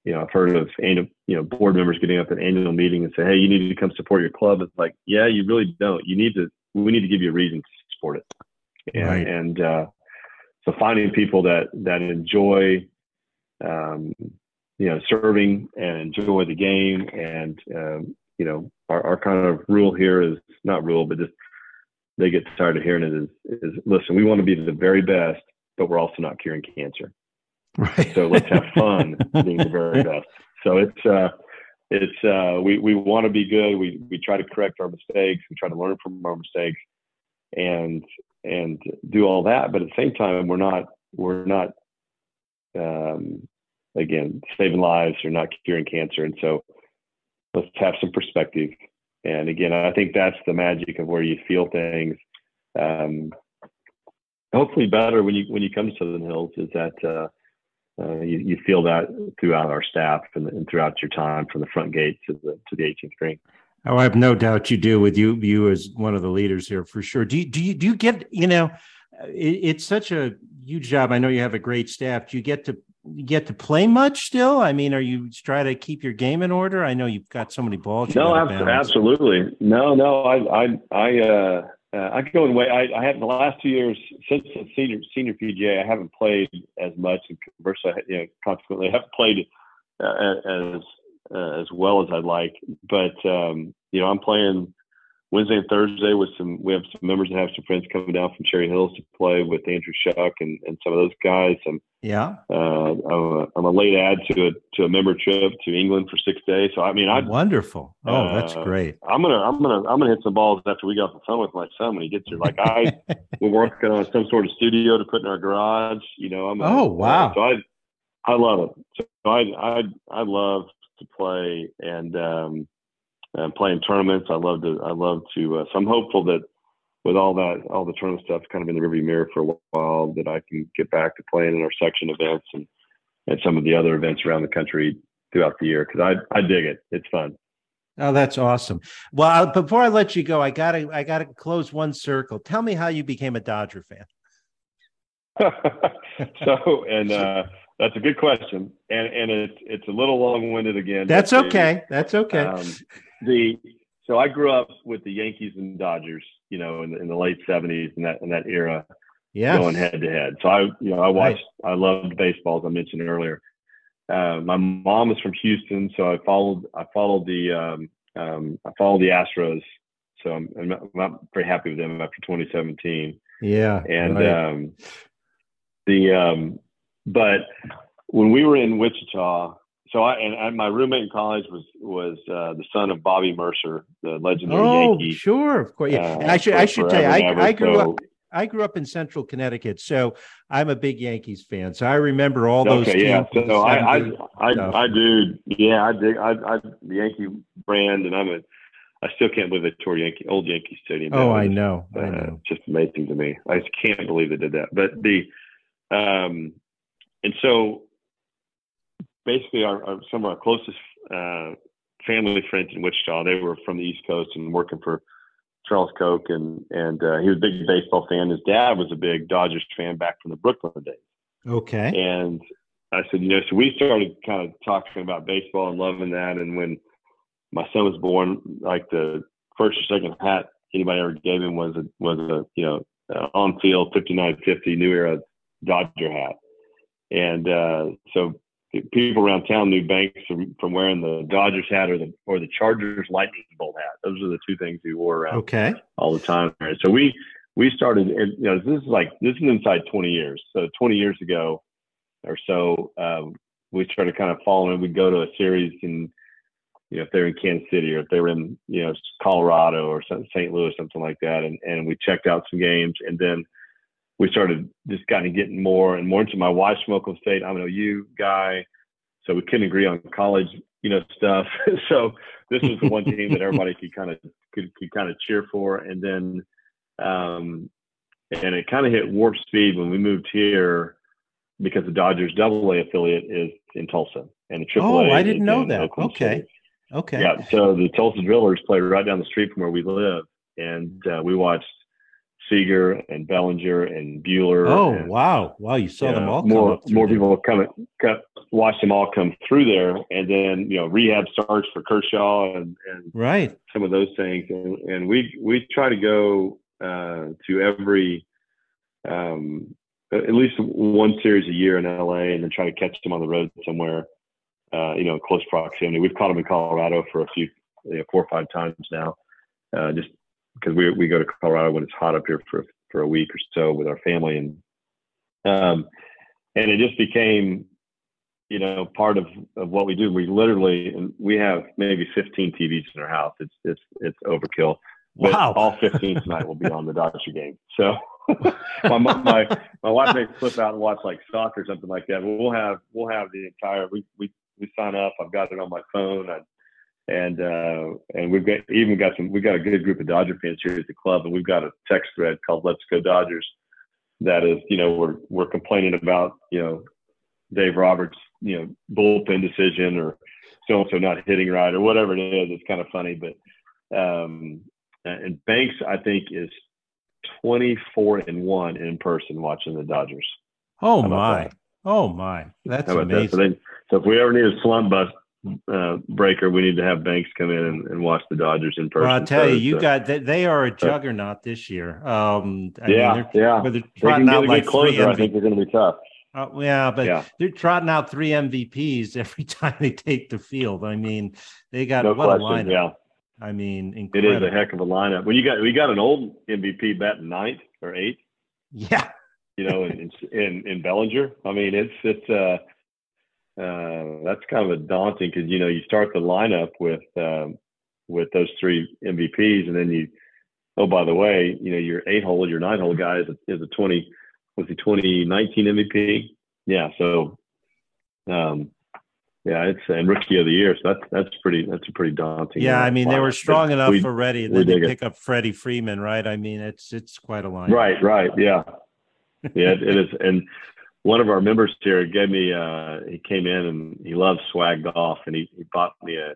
you know, I've heard of annual, you know, board members getting up at annual meeting and say, "Hey, you need to come support your club." It's like, yeah, you really don't. You need to. We need to give you a reason to support it. And, right. and uh, so finding people that that enjoy um, you know serving and enjoy the game and um, you know our, our kind of rule here is not rule but just they get tired of hearing it is is listen we want to be the very best but we're also not curing cancer. Right. So let's have fun being the very <laughs> best. So it's uh it's uh we we want to be good. We we try to correct our mistakes. We try to learn from our mistakes. And and do all that. But at the same time, we're not we're not um, again saving lives or not curing cancer. And so let's have some perspective. And again, I think that's the magic of where you feel things. Um, hopefully, better when you when you come to Southern Hills is that. Uh, uh, you, you, feel that throughout our staff and, and, throughout your time from the front gate to the to the 18th green. Oh, I have no doubt you do with you you as one of the leaders here for sure. Do you do you do you get you know it, it's such a huge job. I know you have a great staff. Do you get to you get to play much still? I mean, are you try to keep your game in order? I know you've got so many balls. No, absolutely. No, no. I I I uh, uh, I go in way. I, I have the last two years since the senior senior PGA. I haven't played as much, and conversely, you know, consequently, I haven't played uh, as uh, as well as I'd like. But um, you know, I'm playing Wednesday and Thursday with some. We have some members that have some friends coming down from Cherry Hills to play with Andrew Shuck and, and some of those guys. I'm yeah. Uh, I'm, a, I'm a late add to a to a member trip to England for six days. So I mean, I wonderful. Oh, that's uh, great. I'm gonna I'm gonna I'm gonna hit some balls after we get off the phone with my son when he gets here. Like I, <laughs> we're working on some sort of studio to put in our garage. You know, I'm. A, oh wow. So I I love it. So I I I love to play and um, and playing tournaments. I love to. I love to. Uh, so I'm hopeful that with all that, all the tournament stuff kind of in the rearview mirror for a while, that I can get back to playing in our section events and and some of the other events around the country throughout the year because I I dig it. It's fun. Oh, that's awesome. Well, before I let you go, I gotta I gotta close one circle. Tell me how you became a Dodger fan. <laughs> so and <laughs> uh that's a good question, and and it's it's a little long winded again. That's okay. That's okay. Um, the so I grew up with the Yankees and Dodgers, you know, in, the, in the late seventies and that in that era, yeah, going head to head. So I you know I watched right. I loved baseball as I mentioned earlier. Uh, my mom is from Houston, so I followed I followed the um, um, I followed the Astros. So I'm, I'm, not, I'm not very happy with them after 2017. Yeah, and right. um, the um, but when we were in Wichita, so I and, my roommate in college was was uh, the son of Bobby Murcer, the legendary oh, Yankee. sure, of course. Yeah, uh, and I should I should tell you, I, I grew so, up. I grew up in Central Connecticut, so I'm a big Yankees fan. So I remember all those. Okay, yeah. So I, I, I, I, do. Yeah, I dig. I, I, the Yankee brand, and I'm a. I still can't believe they tore Yankee old Yankee Stadium. Oh, I know. Uh, I know. It's just amazing to me. I just can't believe they did that. But the, um, and so basically our, our, some of our closest uh, family friends in Wichita, they were from the East Coast and working for Charles Koch, and and uh, he was a big baseball fan. His dad was a big Dodgers fan back from the Brooklyn days. Okay. And I said, you know, so we started kind of talking about baseball and loving that. And when my son was born, like the first or second hat anybody ever gave him was a was a you know uh, on field 5950 new era Dodger hat. And uh, so people around town knew Banks from, from wearing the Dodgers hat or the or the Chargers lightning bolt hat. Those are the two things he wore around okay. all the time. So we we started. You know, this is like this is inside 20 years. So 20 years ago or so, um, we started kind of following. We'd go to a series and you know, if they're in Kansas City or if they were in, you know, Colorado or St. Louis, something like that. And, and we checked out some games and then we started just kind of getting more and more into my wife's from Oklahoma State. I'm an OU guy. So we couldn't agree on college, you know, stuff. <laughs> so this was the one team that everybody could kind of could, could kind of cheer for. And then, um, and it kind of hit warp speed when we moved here because the Dodgers double A affiliate is in Tulsa and the triple Oh, I didn't know that. Oklahoma Okay. City. Okay. Yeah. So the Tulsa Drillers play right down the street from where we live, and uh, we watched Seager and Bellinger and Buehler. Oh and, wow! Wow, you saw you them know, all. more up more there. people come, come watch them all come through there, and then you know rehab starts for Kershaw and and Right. some of those things, and, and we we try to go uh, to every um, at least one series a year in LA, and then try to catch them on the road somewhere, uh, you know, close proximity. We've caught them in Colorado for a few, you know, four or five times now, uh, just because we we go to Colorado when it's hot up here for for a week or so with our family, and um, and it just became you know part of, of what we do we literally and we have maybe 15 tvs in our house it's it's it's overkill but Wow. all 15 tonight will be on the Dodger game. So <laughs> my, my my wife may flip out and watch like soccer or something like that. But we'll have we'll have the entire we we, we sign up. I've got it on my phone and and uh, and we've got even got some we've got a good group of Dodger fans here at the club and we've got a text thread called Let's Go Dodgers. That is, you know, we're we're complaining about, you know, Dave Roberts, you know, bullpen decision or so and so not hitting right or whatever it is. It's kind of funny, but um, and Banks, I think, is 24 and one in person watching the Dodgers. Oh my. that? Oh my. That's about that? amazing. So, then, so if we ever need a slump bust uh, breaker, we need to have Banks come in and, and watch the Dodgers in person. Well, I'll tell So you, you uh, got they, they are a juggernaut this year. Um, I yeah, mean, they're, yeah. they're They can trotting get a out good closer. I think they're going to be tough. uh, yeah, but Yeah. they're trotting out three MVPs <laughs> every time they take the field. I mean, they got No what a question. lineup. Yeah, I mean, it incredible. is a heck of a lineup. When you got we got an old MVP batting ninth or eighth, Yeah. you know, in in in Bellinger. I mean, it's it's uh, uh that's kind of a daunting because you know you start the lineup with um, with those three MVPs, and then you oh by the way, you know your eight hole, your nine hole guy is a, is a twenty was he twenty nineteen MVP? Yeah, so um yeah, it's and rookie of the year, so that's that's pretty that's a pretty daunting. Yeah, uh, I mean, they were strong But enough we- already, and then they dig it. pick up Freddie Freeman, right? I mean, it's it's quite a line. Right, right, yeah, yeah, it, it is. And one of our members here gave me. uh He came in and he loves swag golf, and he, he bought me a,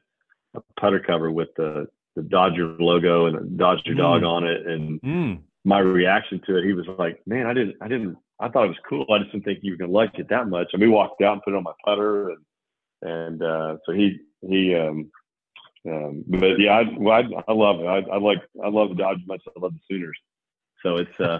a putter cover with the the Dodger logo and a Dodger Mm. dog on it. And Mm. my reaction to it, he was like, "Man, I didn't, I didn't, I thought it was cool. I just didn't think you were gonna like it that much." And we walked out and put it on my putter, and and uh, so he he. um um, but yeah, I, well, I, I love it. I, I like, I love the Dodgers much. I love the Sooners. So it's, uh,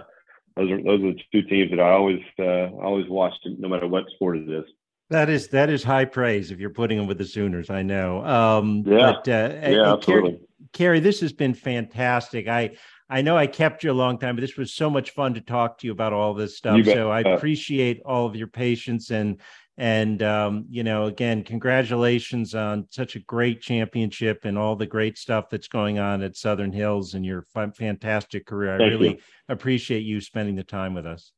those are, those are the two teams that I always, uh, always watch, no matter what sport it is. That is that is high praise if you're putting them with the Sooners. I know. Um, Yeah. But, uh, Yeah, absolutely. Cary, this has been fantastic. I I know I kept you a long time, but this was so much fun to talk to you about all this stuff. So I Uh, appreciate all of your patience and and um, you know, again, congratulations on such a great championship and all the great stuff that's going on at Southern Hills and your fa- fantastic career. I Thank really you. appreciate you spending the time with us.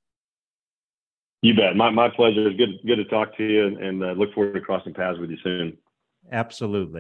You bet. My, my pleasure. It's good, good to talk to you and, and uh, look forward to crossing paths with you soon. Absolutely.